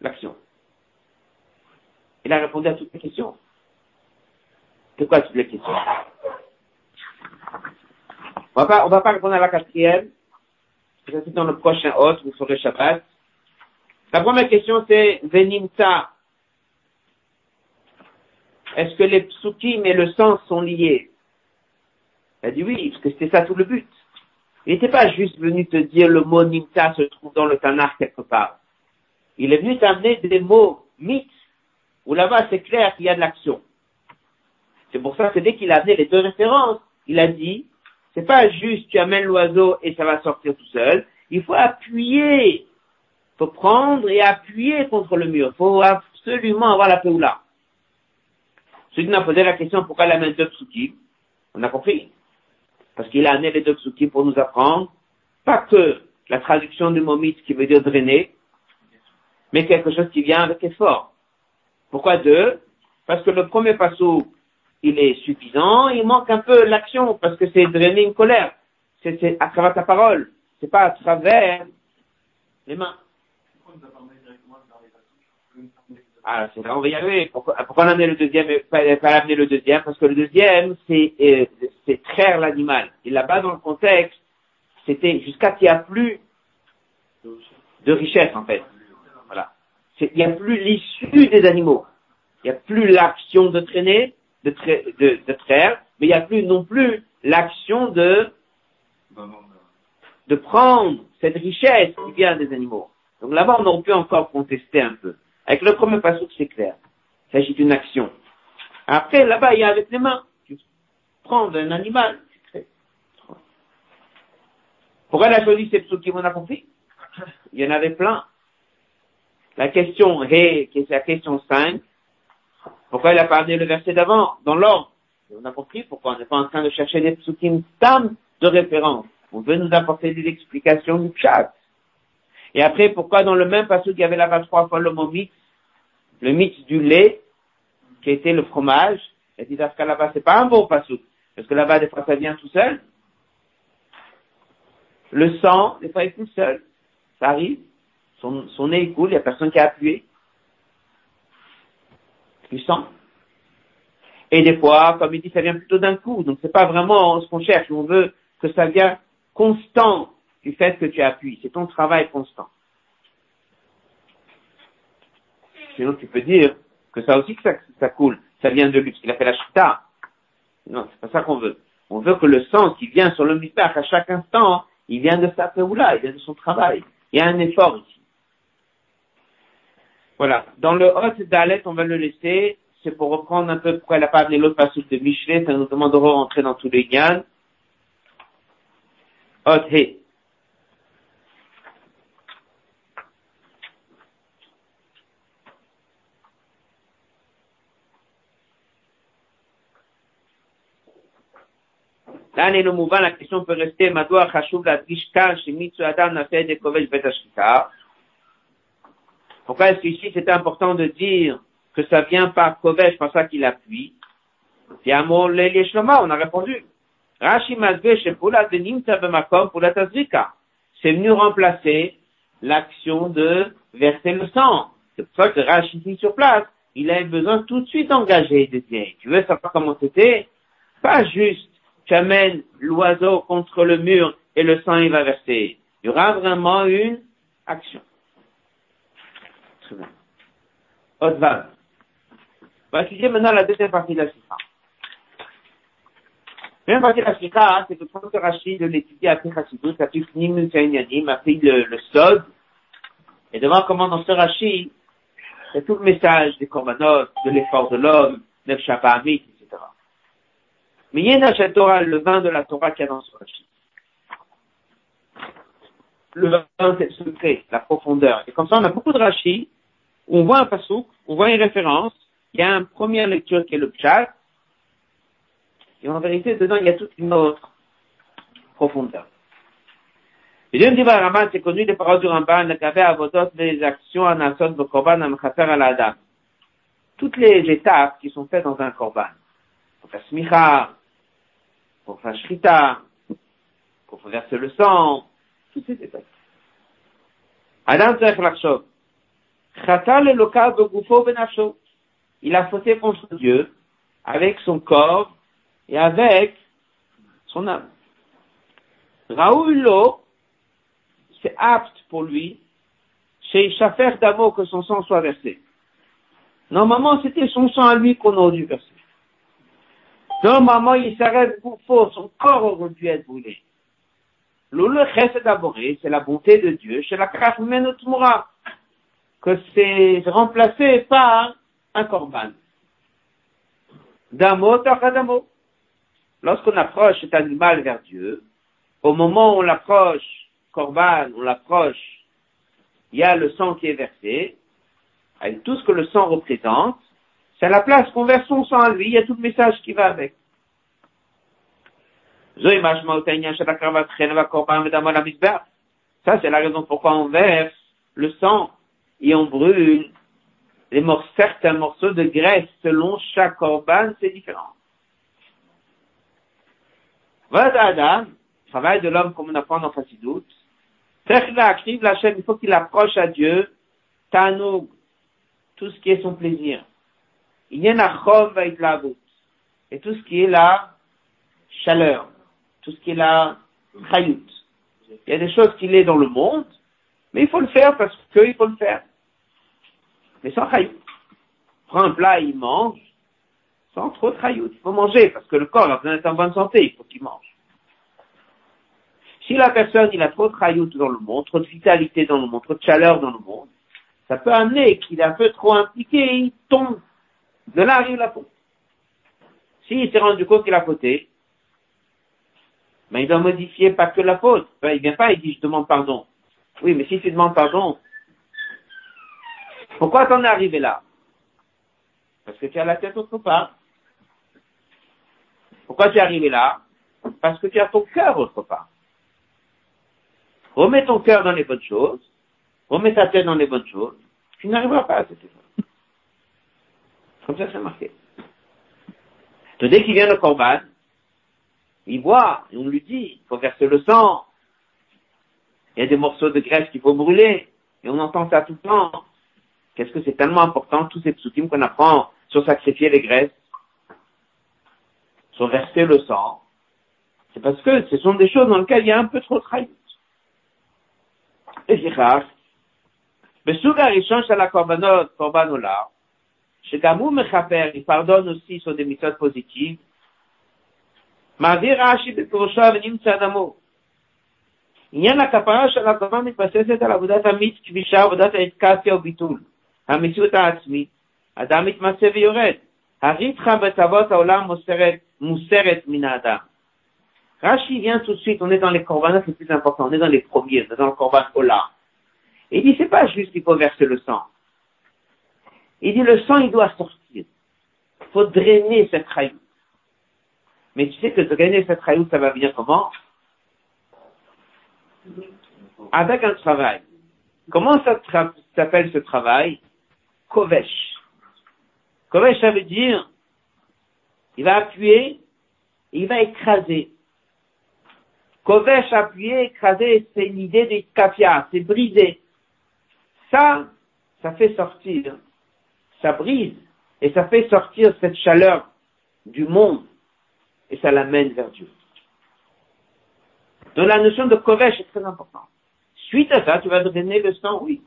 L'action. Il a répondu à toutes les questions. C'est quoi toutes les questions? On va pas, on va pas répondre à la quatrième. C'est dans le prochain hôte, vous ferez Shabbat. La première question, c'est Venimta. Est-ce que les psukim et le sens sont liés? Elle dit oui, parce que c'était ça tout le but. Il n'était pas juste venu te dire le mot Nimta se trouve dans le Tanakh quelque part. Il est venu t'amener des mots mythes où là-bas c'est clair qu'il y a de l'action. C'est pour ça que dès qu'il a amené les deux références, il a dit, c'est pas juste tu amènes l'oiseau et ça va sortir tout seul, il faut appuyer, faut prendre et appuyer contre le mur, faut absolument avoir la peoula. Celui qui a posé la question pourquoi il amène deux psukim, on a compris. Parce qu'il a amené les deux psukim pour nous apprendre, pas que la traduction du mot qui veut dire drainer, mais quelque chose qui vient avec effort. Pourquoi deux? Parce que le premier passou, il est suffisant, il manque un peu l'action, parce que c'est drainer une colère. C'est à travers ta parole, c'est pas à travers les mains. Ah, c'est on va y arriver. Pourquoi, pourquoi on a amené le deuxième et pas, amené le deuxième? Parce que le deuxième, c'est euh, traire l'animal. Et là-bas, dans le contexte, c'était jusqu'à qu'il n'y a plus de richesse, en fait il n'y a plus l'issue des animaux. Il n'y a plus l'action de traîner, de, traire, mais il n'y a plus non plus l'action de, de prendre cette richesse qui vient des animaux. Donc là-bas, on aurait pu encore contester un peu. Avec le premier passage, c'est clair. Il s'agit d'une action. Après, là-bas, il y a avec les mains. Tu prends un animal. Pourquoi elle a choisi ces psaumes qui m'ont a compris Il y en avait plein. La question Ré, qui est la question 5, pourquoi il a parlé le verset d'avant, dans l'ordre? On a compris pourquoi on n'est pas en train de chercher des psukim tam de référence. On veut nous apporter des explications du chat. Et après, pourquoi dans le même passage il y avait là-bas trois fois le mot mix, le mix du lait, qui était le fromage, et dit que là-bas c'est pas un bon passage, parce que là-bas des fois ça vient tout seul. Le sang, des fois est tout seul, ça arrive, son, son nez coule, il n'y a personne qui a appuyé. Du sang. Et des fois, comme il dit, ça vient plutôt d'un coup, donc c'est pas vraiment ce qu'on cherche, on veut que ça vienne constant du fait que tu appuies. C'est ton travail constant. Sinon, tu peux dire que ça aussi que ça, coule. Ça vient de lui, parce qu'il a fait la chita. Non, c'est pas ça qu'on veut. On veut que le sang qui vient sur le mistach à chaque instant, il vient de sa là, il vient de son travail. Il y a un effort ici. Voilà. Dans le hot d'Alet, on va le laisser. C'est pour reprendre un peu elle n'a pas amené l'autre passage de Michelet. Ça nous demande de rentrer dans tous les gains. Hot He. Là, le mouvement, la question peut rester, Madoua Chashuv la Shemitsu Adam Nafeh de Kovesh Betashkita. Pourquoi est-ce qu'ici c'est important de dire que ça vient par Kovesh, par ça qu'il appuie? Fiamo Leli Shloma, on a répondu. Rashi. C'est venu remplacer l'action de verser le sang. C'est pour ça que Rashi dit sur place. Il a besoin tout de suite d'engager des biens. Tu veux savoir comment c'était? Pas juste tu amènes l'oiseau contre le mur et le sang il va verser. Il y aura vraiment une action. Otval. On va étudier maintenant la deuxième partie de la sikha. La deuxième partie de la sikha, c'est que quand Rachid l'étudier après Chassidou, ça fait Nimnu Yanim, a pris le, le sod, et de voir comment dans ce Rachid, c'est tout le message des corbanotes, de l'effort de l'homme, Nef Shabbat mais il y a Torah, le vin de la Torah qu'il y a dans ce rachis. Le vin, c'est le secret, la profondeur. Et comme ça, on a beaucoup de rachis, on voit un pasouk, on voit une référence, il y a une première lecture qui est le pshat, et en vérité, dedans, il y a toute une autre profondeur. Et Dieu dit, Raman, c'est connu des paroles du Ramban, le avait avodot des actions en asot de korban en à la Toutes les étapes qui sont faites dans un korban. Pour faire smicha, pour faire shrita, pour verser le sang, tous ces détails. Adam Tzech Il a fauté contre Dieu avec son corps et avec son âme. Raoulo, c'est apte pour lui, chez Chafer d'amour que son sang soit versé. Normalement, c'était son sang à lui qu'on aurait dû verser. Normalement, il s'arrête pour faux, son corps aurait dû être brûlé. Le chesed d'aboré, c'est la bonté de Dieu, chez la moura, que c'est remplacé par un korban. Damo tachadamo. Lorsqu'on approche cet animal vers Dieu, au moment où on l'approche, korban, on l'approche, il y a le sang qui est versé, avec tout ce que le sang représente, c'est la place qu'on verse son sang à lui, il y a tout le message qui va avec. Ça, c'est la raison pourquoi on verse le sang et on brûle les morceaux, certains morceaux de graisse selon chaque corban, c'est différent. Voilà travail de l'homme comme on apprend dans Fassidout. il faut qu'il approche à Dieu, Tanoug, tout ce qui est son plaisir. Il y a la Et tout ce qui est la chaleur, tout ce qui est la chayout. Il y a des choses qu'il est dans le monde, mais il faut le faire parce qu'il faut le faire. Mais sans chayout. Prends un plat, il mange, sans trop de chayout. Il faut manger parce que le corps a besoin d'être en bonne santé, il faut qu'il mange. Si la personne, il a trop de chayout dans le monde, trop de vitalité dans le monde, trop de chaleur dans le monde, ça peut amener qu'il est un peu trop impliqué, il tombe de là arrive la faute. S'il s'est rendu compte qu'il a fauté, mais il doit modifier pas que la faute. Ben, il vient pas et dit je demande pardon. Oui, mais si tu demandes pardon, pourquoi t'en es arrivé là? Parce que tu as la tête autre part. Pourquoi tu es arrivé là? Parce que tu as ton cœur autre part. Remets ton cœur dans les bonnes choses, remets ta tête dans les bonnes choses, tu n'arriveras pas à cet effort. Comme ça, c'est marqué. dès qu'il vient le corban, il voit, on lui dit, il faut verser le sang, il y a des morceaux de graisse qu'il faut brûler, et on entend ça tout le temps. Qu'est-ce que c'est tellement important, tous ces psoutim qu'on apprend sur sacrifier les graisses, sur verser le sang. C'est parce que ce sont des choses dans lesquelles il y a un peu trop de trahi. Et échange à la korbanot, korbanola. Chez Gamou Mechaper, il pardonne aussi sur des méthodes positives. Mavir Rashi Bekurosha Venim עניין הכפרה של הקורבן מתבססת על עבודת המיץ, כבישה, עבודת האדקציה וביטול, המציאות העצמית, אדם מתמצא ויורד. הריתחה בתוות העולם מוסרת, מוסרת מן האדם. Rashi vient tout de suite, on est dans les corbanotes les plus importants, on est dans les premiers, on est dans le corban Ola. Et il dit, c'est pas juste qu'il faut verser le sang. Il dit, le sang, il doit sortir. Il faut drainer cette raïoute. Mais tu sais que drainer cette raïoute, ça va venir comment Avec un travail. Comment ça s'appelle ce travail? Kovesh. Kovesh, ça veut dire, il va appuyer, il va écraser. Kovesh, appuyer, écraser, c'est l'idée de kafia, c'est briser. Ça, ça fait sortir, ça brise, et ça fait sortir cette chaleur du monde, et ça l'amène vers Dieu. Donc la notion de kovesh est très importante. Suite à ça, tu vas drainer le sang, oui.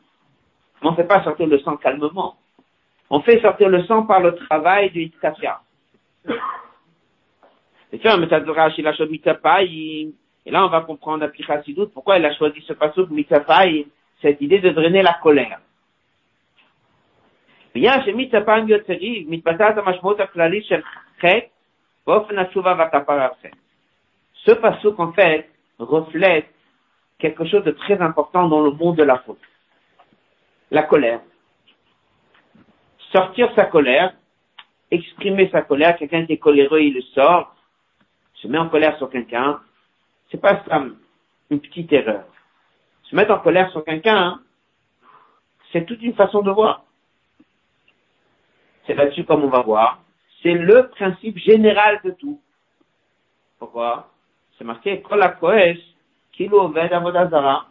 Mais on ne fait pas sortir le sang calmement. On fait sortir le sang par le travail du Itkafia. Et là, on va comprendre à doute pourquoi il a choisi ce passouk mitafai, cette idée de drainer la colère. Ce passouk, en fait, reflète quelque chose de très important dans le monde de la faute. La colère. Sortir sa colère, exprimer sa colère, quelqu'un qui est coléreux, il le sort, se met en colère sur quelqu'un, c'est pas une petite erreur se mettre en colère sur quelqu'un, hein, c'est toute une façon de voir. C'est là-dessus comme on va voir. C'est le principe général de tout. Pourquoi? C'est marqué Kol Kilo Avodazara.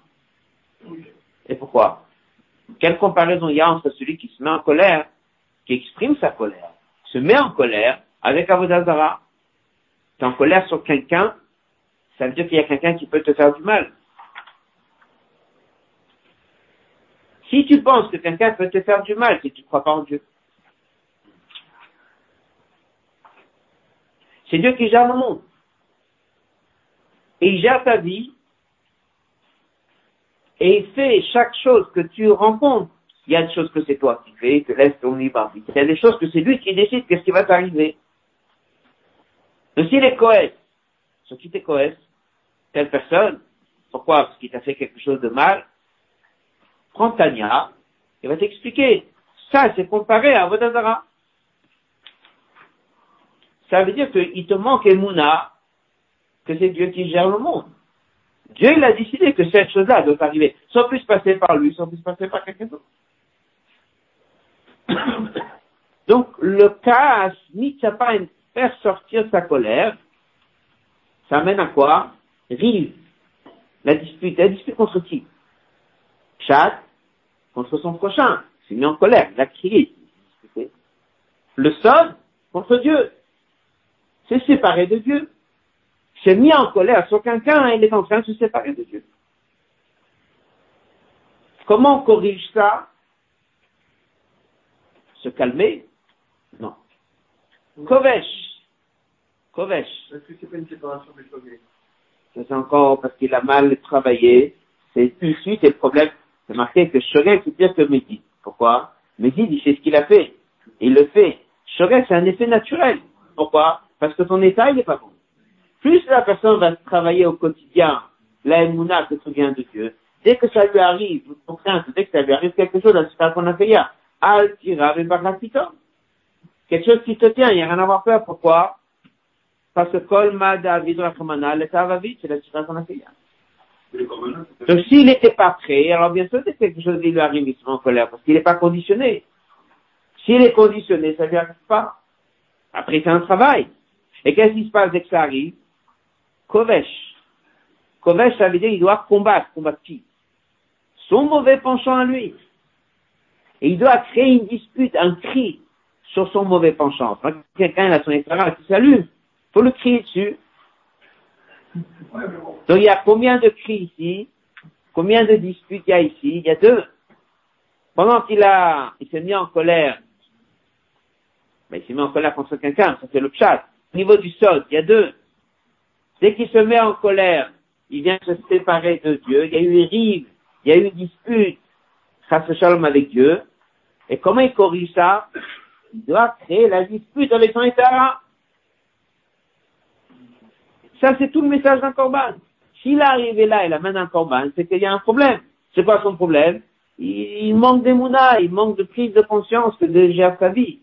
Et pourquoi? Quelle comparaison il y a entre celui qui se met en colère, qui exprime sa colère, se met en colère avec Avodazara Tu es en colère sur quelqu'un, ça veut dire qu'il y a quelqu'un qui peut te faire du mal. Si tu penses que quelqu'un peut te faire du mal, si tu ne crois pas en Dieu. C'est Dieu qui gère le monde. Et il gère ta vie. Et il fait chaque chose que tu rencontres. Il y a des choses que c'est toi qui fais, que laisse ton libre Il y a des choses que c'est lui qui décide qu'est-ce qui va t'arriver. Mais s'il est cohérent, sur qui t'es cohérent, telle personne, pourquoi Parce qu'il t'a fait quelque chose de mal, prends Tania, il va t'expliquer. Ça, c'est comparé à Vodazara. Ça veut dire qu'il te manque Emouna, que c'est Dieu qui gère le monde. Dieu, il a décidé que cette chose-là doit arriver, sans plus passer par lui, sans plus passer par quelqu'un d'autre. Donc, le cas, pas faire sortir sa colère, ça amène à quoi? Rive. La dispute. La dispute contre qui? Chat, contre son prochain, s'est mis en colère, il a crié. Le sol contre Dieu, s'est séparé de Dieu, s'est mis en colère sur quelqu'un et il est en train de se séparer de Dieu. Comment on corrige ça? Se calmer? Non. Kovesh. Kovesh. Est-ce que c'est pas une séparation des C'est encore parce qu'il a mal travaillé. C'est ici, c'est le problème c'est marqué que Shogeg, c'est pire que Médid. Pourquoi? Médid, il sait ce qu'il a fait. Il le fait. Shogeg, c'est un effet naturel. Pourquoi? Parce que son état, il n'est pas bon. Plus la personne va travailler au quotidien, la émouna, que tout vient de Dieu, dès que ça lui arrive, dès que ça lui arrive quelque chose, c'est qu'on a fait hier, al tira quelque chose qui te tient, il n'y a rien à avoir peur. Pourquoi? Parce que Kolma David Rachmana, l'état va vite, c'est la situation qu'on a fait hier. Donc s'il n'était pas prêt, alors bien sûr c'est quelque chose lui arrive, il se met en colère, parce qu'il n'est pas conditionné. S'il est conditionné, ça ne lui arrive pas. Après, c'est un travail. Et qu'est-ce qui se passe dès que ça arrive? Kovesh. Kovesh, ça veut dire qu'il doit combattre, combattre qui? Son mauvais penchant à lui. Et il doit créer une dispute, un cri sur son mauvais penchant. Quand quelqu'un a son éclairage qui s'allume, faut le crier dessus. Donc il y a combien de cris ici? Combien de disputes il y a ici? Il y a deux. Pendant qu'il a, il s'est mis en colère, mais il s'est mis en colère contre quelqu'un, ça c'est le chat. Au niveau du sol, il y a deux. Dès qu'il se met en colère, il vient se séparer de Dieu. Il y a eu rive, il y a eu dispute, chasse shalom avec Dieu. Et comment il corrige ça? Il doit créer la dispute avec son état. Ça, c'est tout le message d'un corban. S'il est arrivé là et la main d'un corban, c'est qu'il y a un problème. C'est quoi son problème? Il, manque d'émouna, il manque de prise de conscience de gérer sa vie.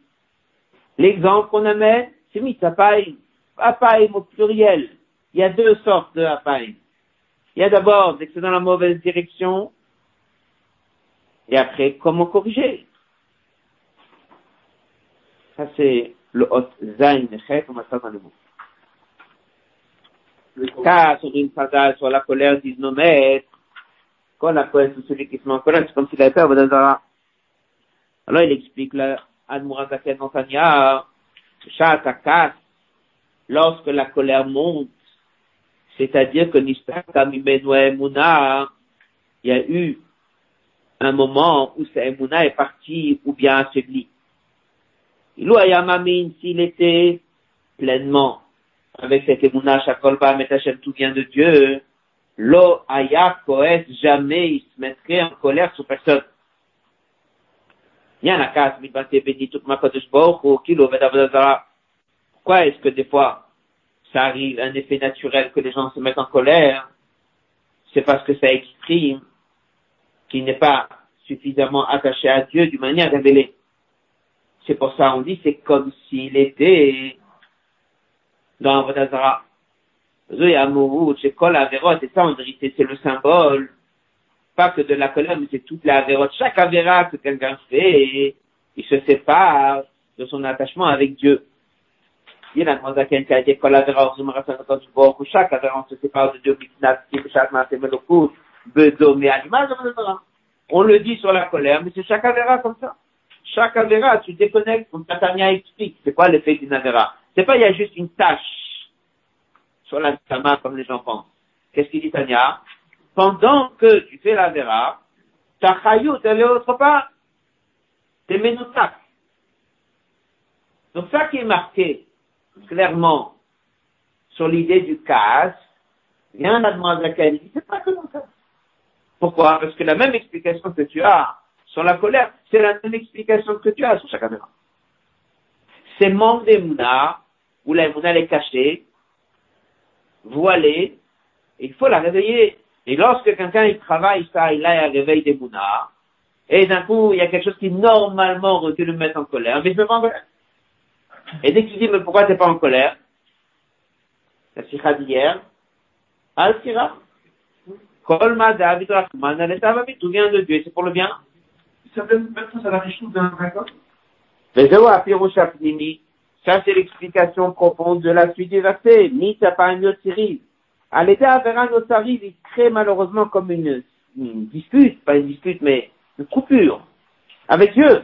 L'exemple qu'on amène, c'est mitzapaï. Apaï au pluriel. Il y a deux sortes de apaï. Il y a d'abord, dès que c'est dans la mauvaise direction, et après, comment corriger? Ça, c'est le hot zain on va ça dans le mot. Car sur une fatale, sur la colère, disent nos maîtres, quand la colère, c'est celui qui se met en colère, c'est comme s'il avait Avodazara. Alors il explique là, Admurazaken Nantania, Shatakas, lorsque la colère monte, c'est-à-dire que Nistaka Mimenoe Mouna, il y a eu un moment où sa Emouna est partie ou bien affaiblie. Ilou Ayamamin, s'il était pleinement avec cette Emouna, Shakolba, Metachem, tout vient de Dieu, Lo Aya Koes, jamais il se mettrait en colère sur personne. Pourquoi est-ce que des fois, ça arrive, un effet naturel que les gens se mettent en colère? C'est parce que ça exprime qu'il n'est pas suffisamment attaché à Dieu d'une manière révélée. C'est pour ça on dit c'est comme s'il était dans Vodazara. Zoé Amourou, chez Kol Averot, et ça en vérité c'est le symbole, pas que de la colère, mais c'est toute la Averot. Chaque Avera que quelqu'un fait, il se sépare de son attachement avec Dieu. On le dit sur la colère, mais c'est chaque Avera comme ça. Chaque Avera, tu déconnectes, comme Tatania explique, c'est quoi l'effet d'une Avera. C'est pas il y a juste une tâche sur la main comme les gens pensent. Qu'est-ce qu'il dit Tania Pendant que tu fais la vera, ta chayout, elle est autre part. T'es ménotak. Donc ça qui est marqué clairement sur l'idée du casse, vient la demande laquelle il dit, c'est pas que dans ça. Pourquoi? Parce que la même explication que tu as sur la colère, c'est la même explication que tu as sur chaque caméra. C'est manque d'émouna, où la émouna elle est cachée, voilée, il faut la réveiller. Et lorsque quelqu'un il travaille ça, il a un réveil des Mouna, et d'un coup, il y a quelque chose qui normalement aurait dû le mettre en colère, mais je me. Et dès qu'il dit, mais pourquoi t'es pas en colère? La sikha d'hier, al sira Kolma David Rahman, tout vient de Dieu, c'est pour le bien. Ça peut mettre face à la richesse d'un raccord? Mais ça c'est l'explication profonde de la suite des versets. Ni Siri. À l'état Veranotari, il crée malheureusement comme une, une dispute, pas une dispute, mais une coupure avec Dieu.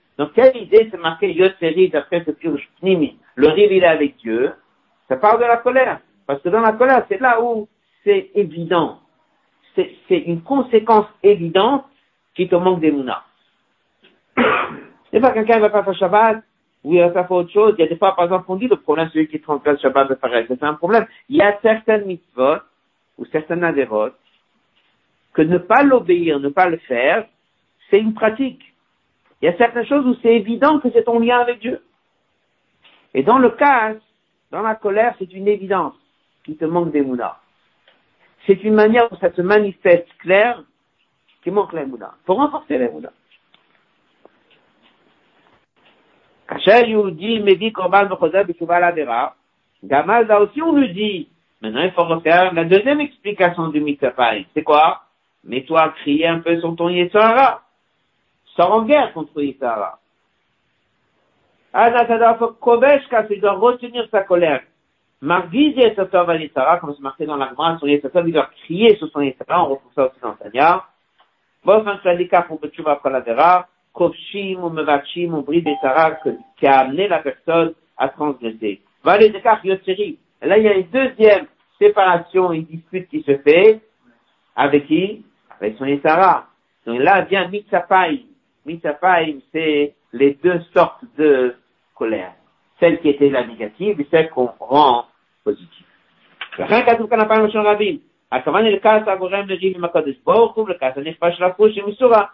Donc quelle idée c'est marqué Yotseri d'après ce Pnimi Le rive il est avec Dieu, ça parle de la colère. Parce que dans la colère, c'est là où c'est évident. C'est une conséquence évidente qui te manque des mounas. C'est pas quelqu'un ne va pas faire Shabbat, ou il ça fait autre chose. Il y a des fois, par exemple, on dit le problème, celui qui transgresse Shabbat de Fares, c'est un problème. Il y a certaines mitzvot, ou certaines adérotes, que ne pas l'obéir, ne pas le faire, c'est une pratique. Il y a certaines choses où c'est évident que c'est ton lien avec Dieu. Et dans le cas, dans la colère, c'est une évidence qui te manque des mounas. C'est une manière où ça se manifeste clair qui manque les mounas. Pour renforcer les mounas. Gamal, là aussi on lui dit, maintenant il faut refaire la deuxième explication du mitzvah. C'est quoi? Mets-toi à crier un peu sur ton Yetzara. Sors en guerre contre Yetzara. Anatada Kobeshka, tu dois retenir sa colère. Marguise Yetzara va Yetzara, comme c'est marqué dans la grâce, son Yetzara, il doit crier sur son Yetzara, on retrouve ça aussi dans Tanya. Bon, un syndicat pour que tu vas la Ladera. Kofshim ou Mevachim ou Bri qui a amené la personne à transgresser. Va les écarts Yotseri. Là, il y a une deuxième séparation, une dispute qui se fait. Avec qui? Avec son Yetzara. Donc là vient Mitzapaim. Mitzapaim, c'est les deux sortes de colère. Celle qui était la négative et celle qu'on rend positive. לכן כתוב כאן הפעם ראשון רבים. הכוונה לכעס הגורם לריב עם הקדוש ברוך הוא, לכעס הנכפה של הפוש עם מסורה,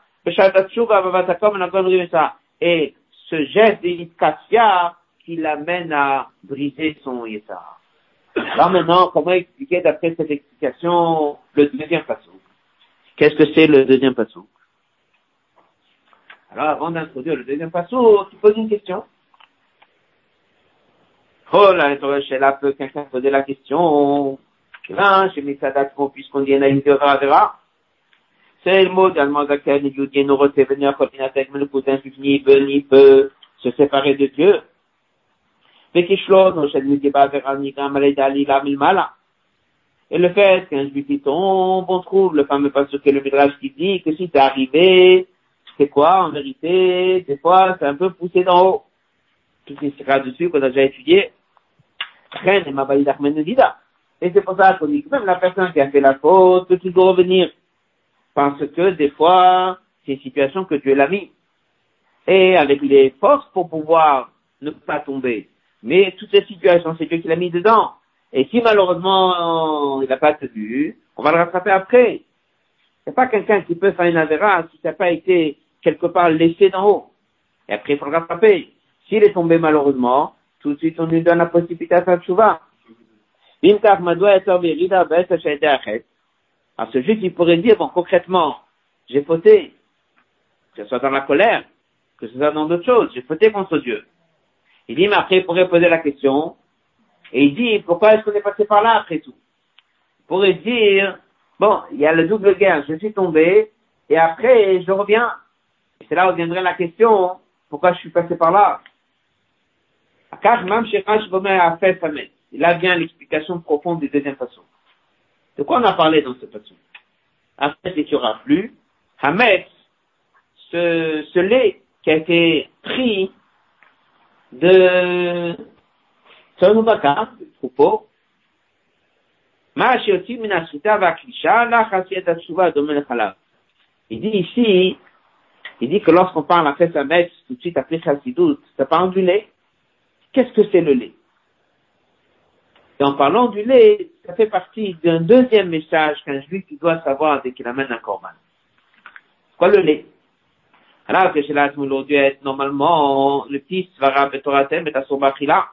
et ce geste d'Itkassia qui l'amène à briser son Yetzara. Alors maintenant, comment expliquer d'après cette explication le deuxième passage Qu'est-ce que c'est le deuxième passage Alors avant d'introduire le deuxième passage, tu poses une question. Oh là, là peut quelqu'un poser la question. Là, chez Misadat, puisqu'on dit Naïm de Ravera, c'est le mot lequel les Judiens nous venir avec le cousin ni peut, se séparer de Dieu. Et le fait qu'un juif tombe, on trouve le fameux passage que le Midrash qui dit que si c'est arrivé, c'est quoi en vérité Des fois, c'est un peu poussé d'en haut. Tout ce qui sera dessus qu'on a déjà étudié. Et c'est pour ça qu'on dit que même la personne qui a fait la faute peut toujours revenir. Parce que des fois, c'est une situation que Dieu l'a mis. Et avec les forces pour pouvoir ne pas tomber. Mais toutes ces situations, c'est Dieu qui l'a mis dedans. Et si malheureusement il n'a pas tenu, on va le rattraper après. C'est pas quelqu'un qui peut faire une avéra si ça n'a pas été quelque part laissé d'en haut. Et après, il faut le rattraper. S'il est tombé malheureusement, tout de suite, on lui donne la possibilité à faire tchouva. À ce juif, il pourrait dire, bon, concrètement, j'ai fauté, que ce soit dans la colère, que ce soit dans d'autres choses, j'ai fauté contre Dieu. Il dit, mais après, il pourrait poser la question, et il dit, pourquoi est-ce qu'on est passé par là après tout? Il pourrait dire, bon, il y a le double guerre, je suis tombé, et après, je reviens. Et c'est là où viendrait la question, pourquoi je suis passé par là? Et là vient l'explication profonde du deuxième façon. De quoi on a parlé dans ce passage Après, qu'il n'y aura plus. Hametz, ce, ce lait qui a été pris de Tsonoubaka, du troupeau, il dit ici, il dit que lorsqu'on parle après sa messe, tout de suite après Chassidut, ça parle du lait. Qu'est-ce que c'est le lait? Et en parlant du lait, ça fait partie d'un deuxième message qu'un juif doit savoir dès qu'il amène un corban. Quoi le lait? Alors que chez être normalement, le petit va Betoratem et à son là,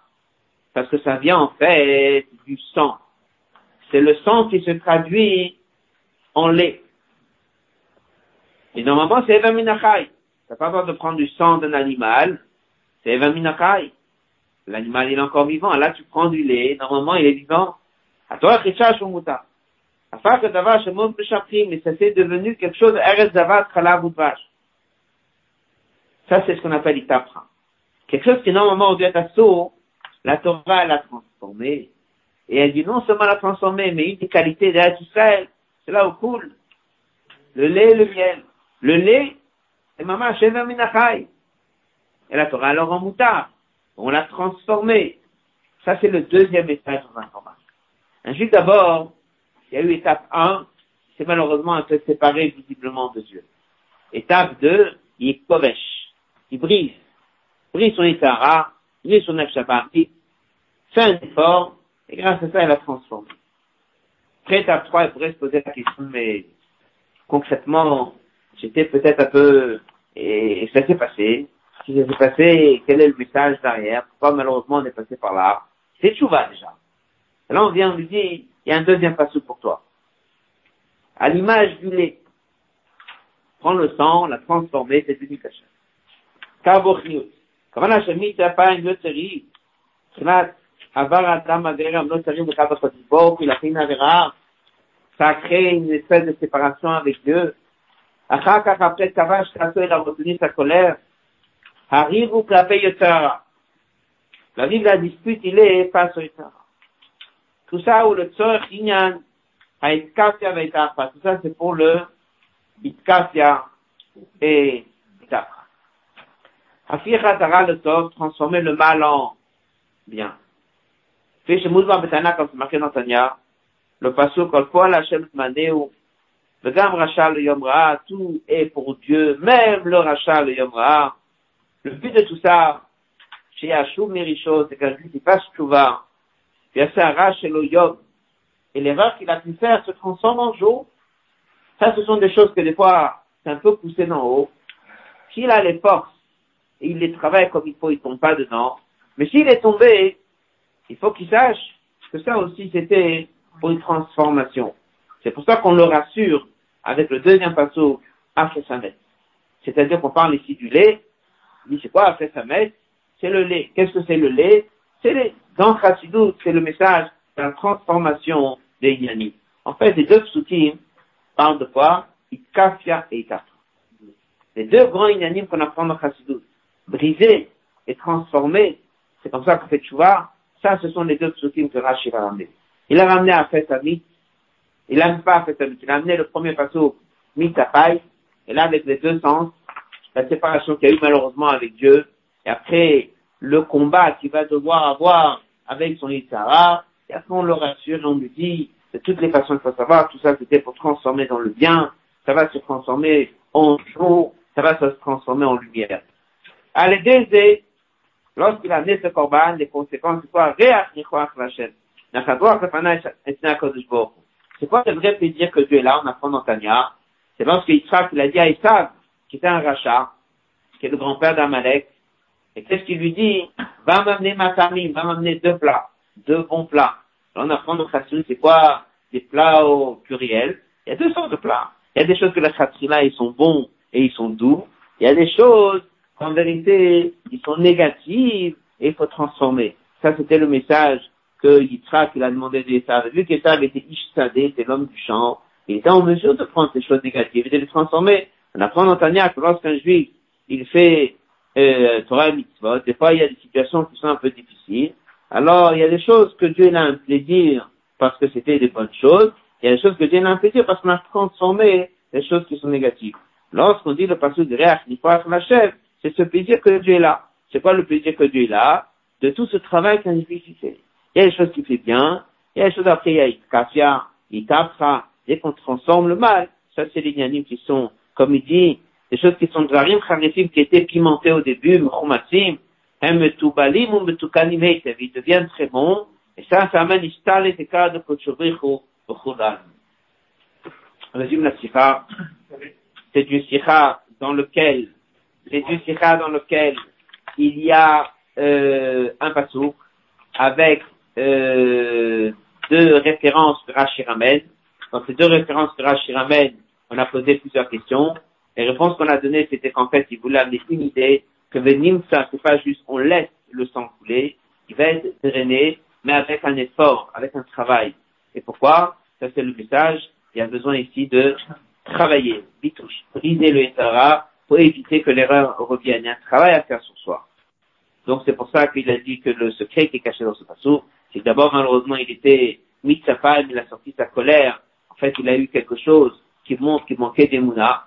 parce que ça vient en fait du sang. C'est le sang qui se traduit en lait. Et normalement, c'est Eva Minachai. T'as pas besoin de prendre du sang d'un animal. C'est Eva Minachai. L'animal, il est encore vivant. Là, tu prends du lait. Normalement, il est vivant. À toi, Richa Shumuta. Afin que Davar Shemon mais ça c'est devenu quelque chose, Ça, c'est ce qu'on appelle l'itapra. Quelque chose qui, normalement, on doit être assaut, la Torah, elle a transformé. Et elle dit non seulement l'a transformé, mais une des qualités d'Eretz Israël, c'est là où coule. Le lait et le miel. Le lait, c'est maman Sheva Minachai. Et la Torah, alors en moutard. On l'a transformé. Ça, c'est le deuxième étage dans un combat. Un d'abord, il y a eu étape 1, c'est malheureusement un peu séparé visiblement de Dieu. Étape 2, il est kovesh, il brise. brise son Itara, brise son Nefshabari, fait un effort, et grâce à ça, elle a transformé. Après étape 3, elle pourrait se poser la question, mais concrètement, j'étais peut-être un peu, et, ça s'est passé. Si ça s'est passé, quel est le message derrière Pourquoi malheureusement on est passé par là C'est Chouva déjà. là on vient, on lui dit, il y a un deuxième passage pour toi. À l'image du lait, prends le sang, la transformer, c'est une cachet. Kavochniut. הכוונה שמיתה פעם לא צריך, מבחינת עבר האדם הגרם לא צריך בקו הקדוש ברוך הוא להכין עבירה, ça crée une espèce de séparation avec Dieu. après Kavash, Kato, il a retenu sa colère. Harivu klapé Yotara. La vie de la dispute, il est face au Yotara. Tout ça, où le Tzor, Inyan, Haitkafia, Veitapa. Tout ça, c'est pour le Itkafia et Itapa. Afira, Tara, le Tov, transformer le mal en bien. Fait chez Mouzman Betana, comme c'est marqué dans Tanya, le passo, kol poal Hashem, Maneu, le gam rachat le yomra, tout est pour Dieu, même le rachat le yomra. Le but de tout ça, chez Hachou Mericho, c'est qu'un juif qui passe Tchouva, il fait un rach chez le yom, et l'erreur qu'il a pu faire se transforme en jour. Ça, ce sont des choses que des fois, c'est un peu poussé d'en haut. S'il a les forces, et il les travaille comme il faut, il tombe pas dedans. Mais s'il est tombé, il faut qu'il sache que ça aussi c'était pour une transformation. C'est pour ça qu'on le rassure avec le deuxième passo, Samet. C'est-à-dire qu'on parle ici du lait. Il dit c'est quoi Samet C'est le lait. Qu'est-ce que c'est le lait? C'est le Dans Chassidut, c'est le message de la transformation des Yanim. En fait, les deux psukim parlent de quoi? Ikafia et Ikafra. Les deux grands Yanim qu'on apprend dans Chassidut brisé et transformé. C'est comme ça qu'on fait Tchouva. Ça, ce sont les deux psukim que Rachid a ramené. Il a ramené à Fetamit. Il n'a pas à Fetamit. Il a amené le premier passo, Mitapai. Et là, avec les deux sens, la séparation qu'il y a eu malheureusement avec Dieu. Et après, le combat qu'il va devoir avoir avec son Yitzhara. Et après, on le rassure et on lui dit, de toutes les façons qu'il faut savoir, tout ça c'était pour transformer dans le bien. Ça va se transformer en jour. Ça va se transformer en lumière. À l'aider, lorsqu'il a amené ce corban, les conséquences, c'est quoi? Hachem. C'est quoi le vrai plaisir que Dieu est là? On apprend dans Tanya. C'est lorsque Yitzhak, il a dit à Isaac, qui était un rachat, qui est le grand-père d'Amalek, et qu'est-ce qu'il lui dit? Va m'amener ma famille, va m'amener deux plats, deux bons plats. On apprend dans Khatsoul, c'est quoi? Des plats au pluriel. Il y a deux sortes de plats. Il y a des choses que la là, ils sont bons et ils sont doux. Il y a des choses en vérité, ils sont négatifs et il faut transformer. Ça, c'était le message que Yitzhak, il a demandé d'Esav. Vu qu'Esav était Ishsadé, c'était l'homme du champ, il était en mesure de prendre ces choses négatives et de les transformer. On apprend dans Tania que lorsqu'un juif, il fait euh, Torah et Mitzvot, des fois il y a des situations qui sont un peu difficiles. Alors, il y a des choses que Dieu a un plaisir parce que c'était des bonnes choses. Il y a des choses que Dieu a un plaisir parce qu'on a transformé les choses qui sont négatives. Lorsqu'on dit le passage de Réach, la chef, c'est ce plaisir que Dieu est là. C'est quoi le plaisir que Dieu est là De tout ce travail qu'un individu fait. Il y a des choses qui fait bien, il y a des choses après, il y a Kafia, il tapera, dès qu'on transforme le mal, ça c'est les yanimes qui sont, comme il dit, des choses qui sont dvarim charifim qui étaient pimentées au début, mchumasim, hem metubalim ou metukanim ils deviennent très bons, et ça, ça amène istal et de kotshovichu b'chudan. Résume la sikha. C'est du sikha dans lequel c'est du sikha dans lequel il y a euh, un pasouk avec euh, deux références que Rashi ramène. Dans ces deux références que Rashi ramène, on a posé plusieurs questions. Les réponses qu'on a données, c'était qu'en fait, il voulait amener une idée que Venimsa, c'est pas juste on laisse le sang couler, il va être drainé, mais avec un effort, avec un travail. Et pourquoi? Ça, c'est le message. Il y a besoin ici de travailler, bitouche, briser le Etara, pour éviter que l'erreur revienne. Il y a un travail à faire sur soi. Donc c'est pour ça qu'il a dit que le secret qui est caché dans ce passage, c'est d'abord malheureusement il était mis sa femme, il a sorti sa colère. En fait, il a eu quelque chose qui montre qu'il manquait des mounas.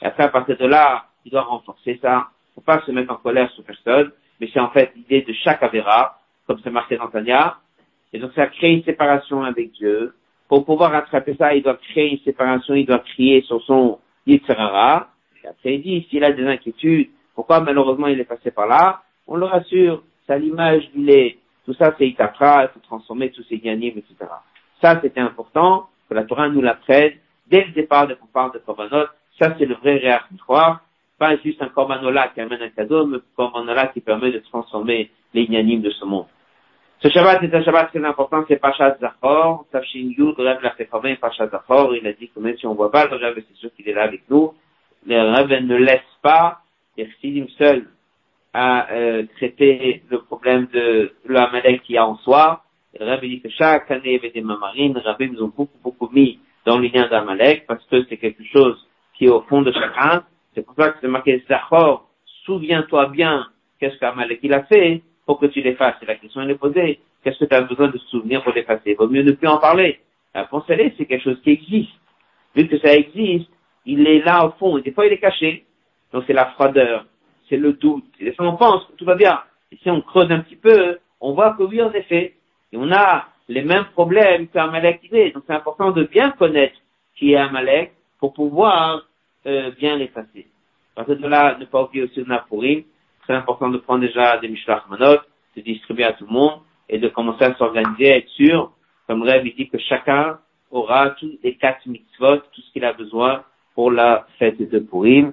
Et après, à partir de là, il doit renforcer ça. Faut pas se mettre en colère sur personne, mais c'est en fait l'idée de chaque avéra, comme c'est marqué dans Tania. Et donc ça crée une séparation avec Dieu. Pour pouvoir rattraper ça, il doit créer une séparation, il doit crier sur son Yitzhara. Et après, il dit, s'il a des inquiétudes, pourquoi malheureusement il est passé par là? On le rassure, c'est à l'image du lait. Tout ça, c'est itapra, il faut transformer tous ces ganim, etc. Ça, c'était important que la Torah nous l'apprenne dès le départ de qu'on parle de korbanot. Ça, c'est le vrai réach pas juste un corbanola qui amène un cadeau, mais un corbanola qui permet de transformer les ganim de ce monde. Ce Shabbat est un Shabbat très important, c'est Pachat Zachor, Tafshin Yud, Rev l'a fait Pachat Zachor, il a dit que même si on voit pas le Rev, c'est sûr qu'il est là avec nous, le Rev ne laisse pas les chassidim seuls à euh, traiter le problème de le qu'il y a en soi. Rev dit que chaque année avait des mamarines, les rabbins nous ont beaucoup, beaucoup mis dans liens d'Amalek parce que c'est quelque chose qui est au fond de chacun. C'est pour ça que c'est marqué Zachor, souviens-toi bien qu'est-ce qu'Amalek il a fait, pour que tu l'effaces. La question est posée, qu'est-ce que tu as besoin de souvenir pour l'effacer? Vaut mieux ne plus en parler. La pensée, c'est quelque chose qui existe. Vu que ça existe, il est là au fond, des fois il est caché. Donc c'est la froideur, c'est le doute. Et on pense que tout va bien. Et si on creuse un petit peu, on voit que oui, en effet, et on a les mêmes problèmes qu'Amalek est. Donc c'est important de bien connaître qui est Amalek pour pouvoir euh, bien l'effacer. Parce que de là, ne pas oublier aussi le Napurim, très important de prendre déjà des Mishlach Manot, de distribuer à tout le monde et de commencer à s'organiser, à être sûr, comme rêve, dit que chacun aura tous les quatre mitzvot, tout ce qu'il a besoin pour la fête de Purim.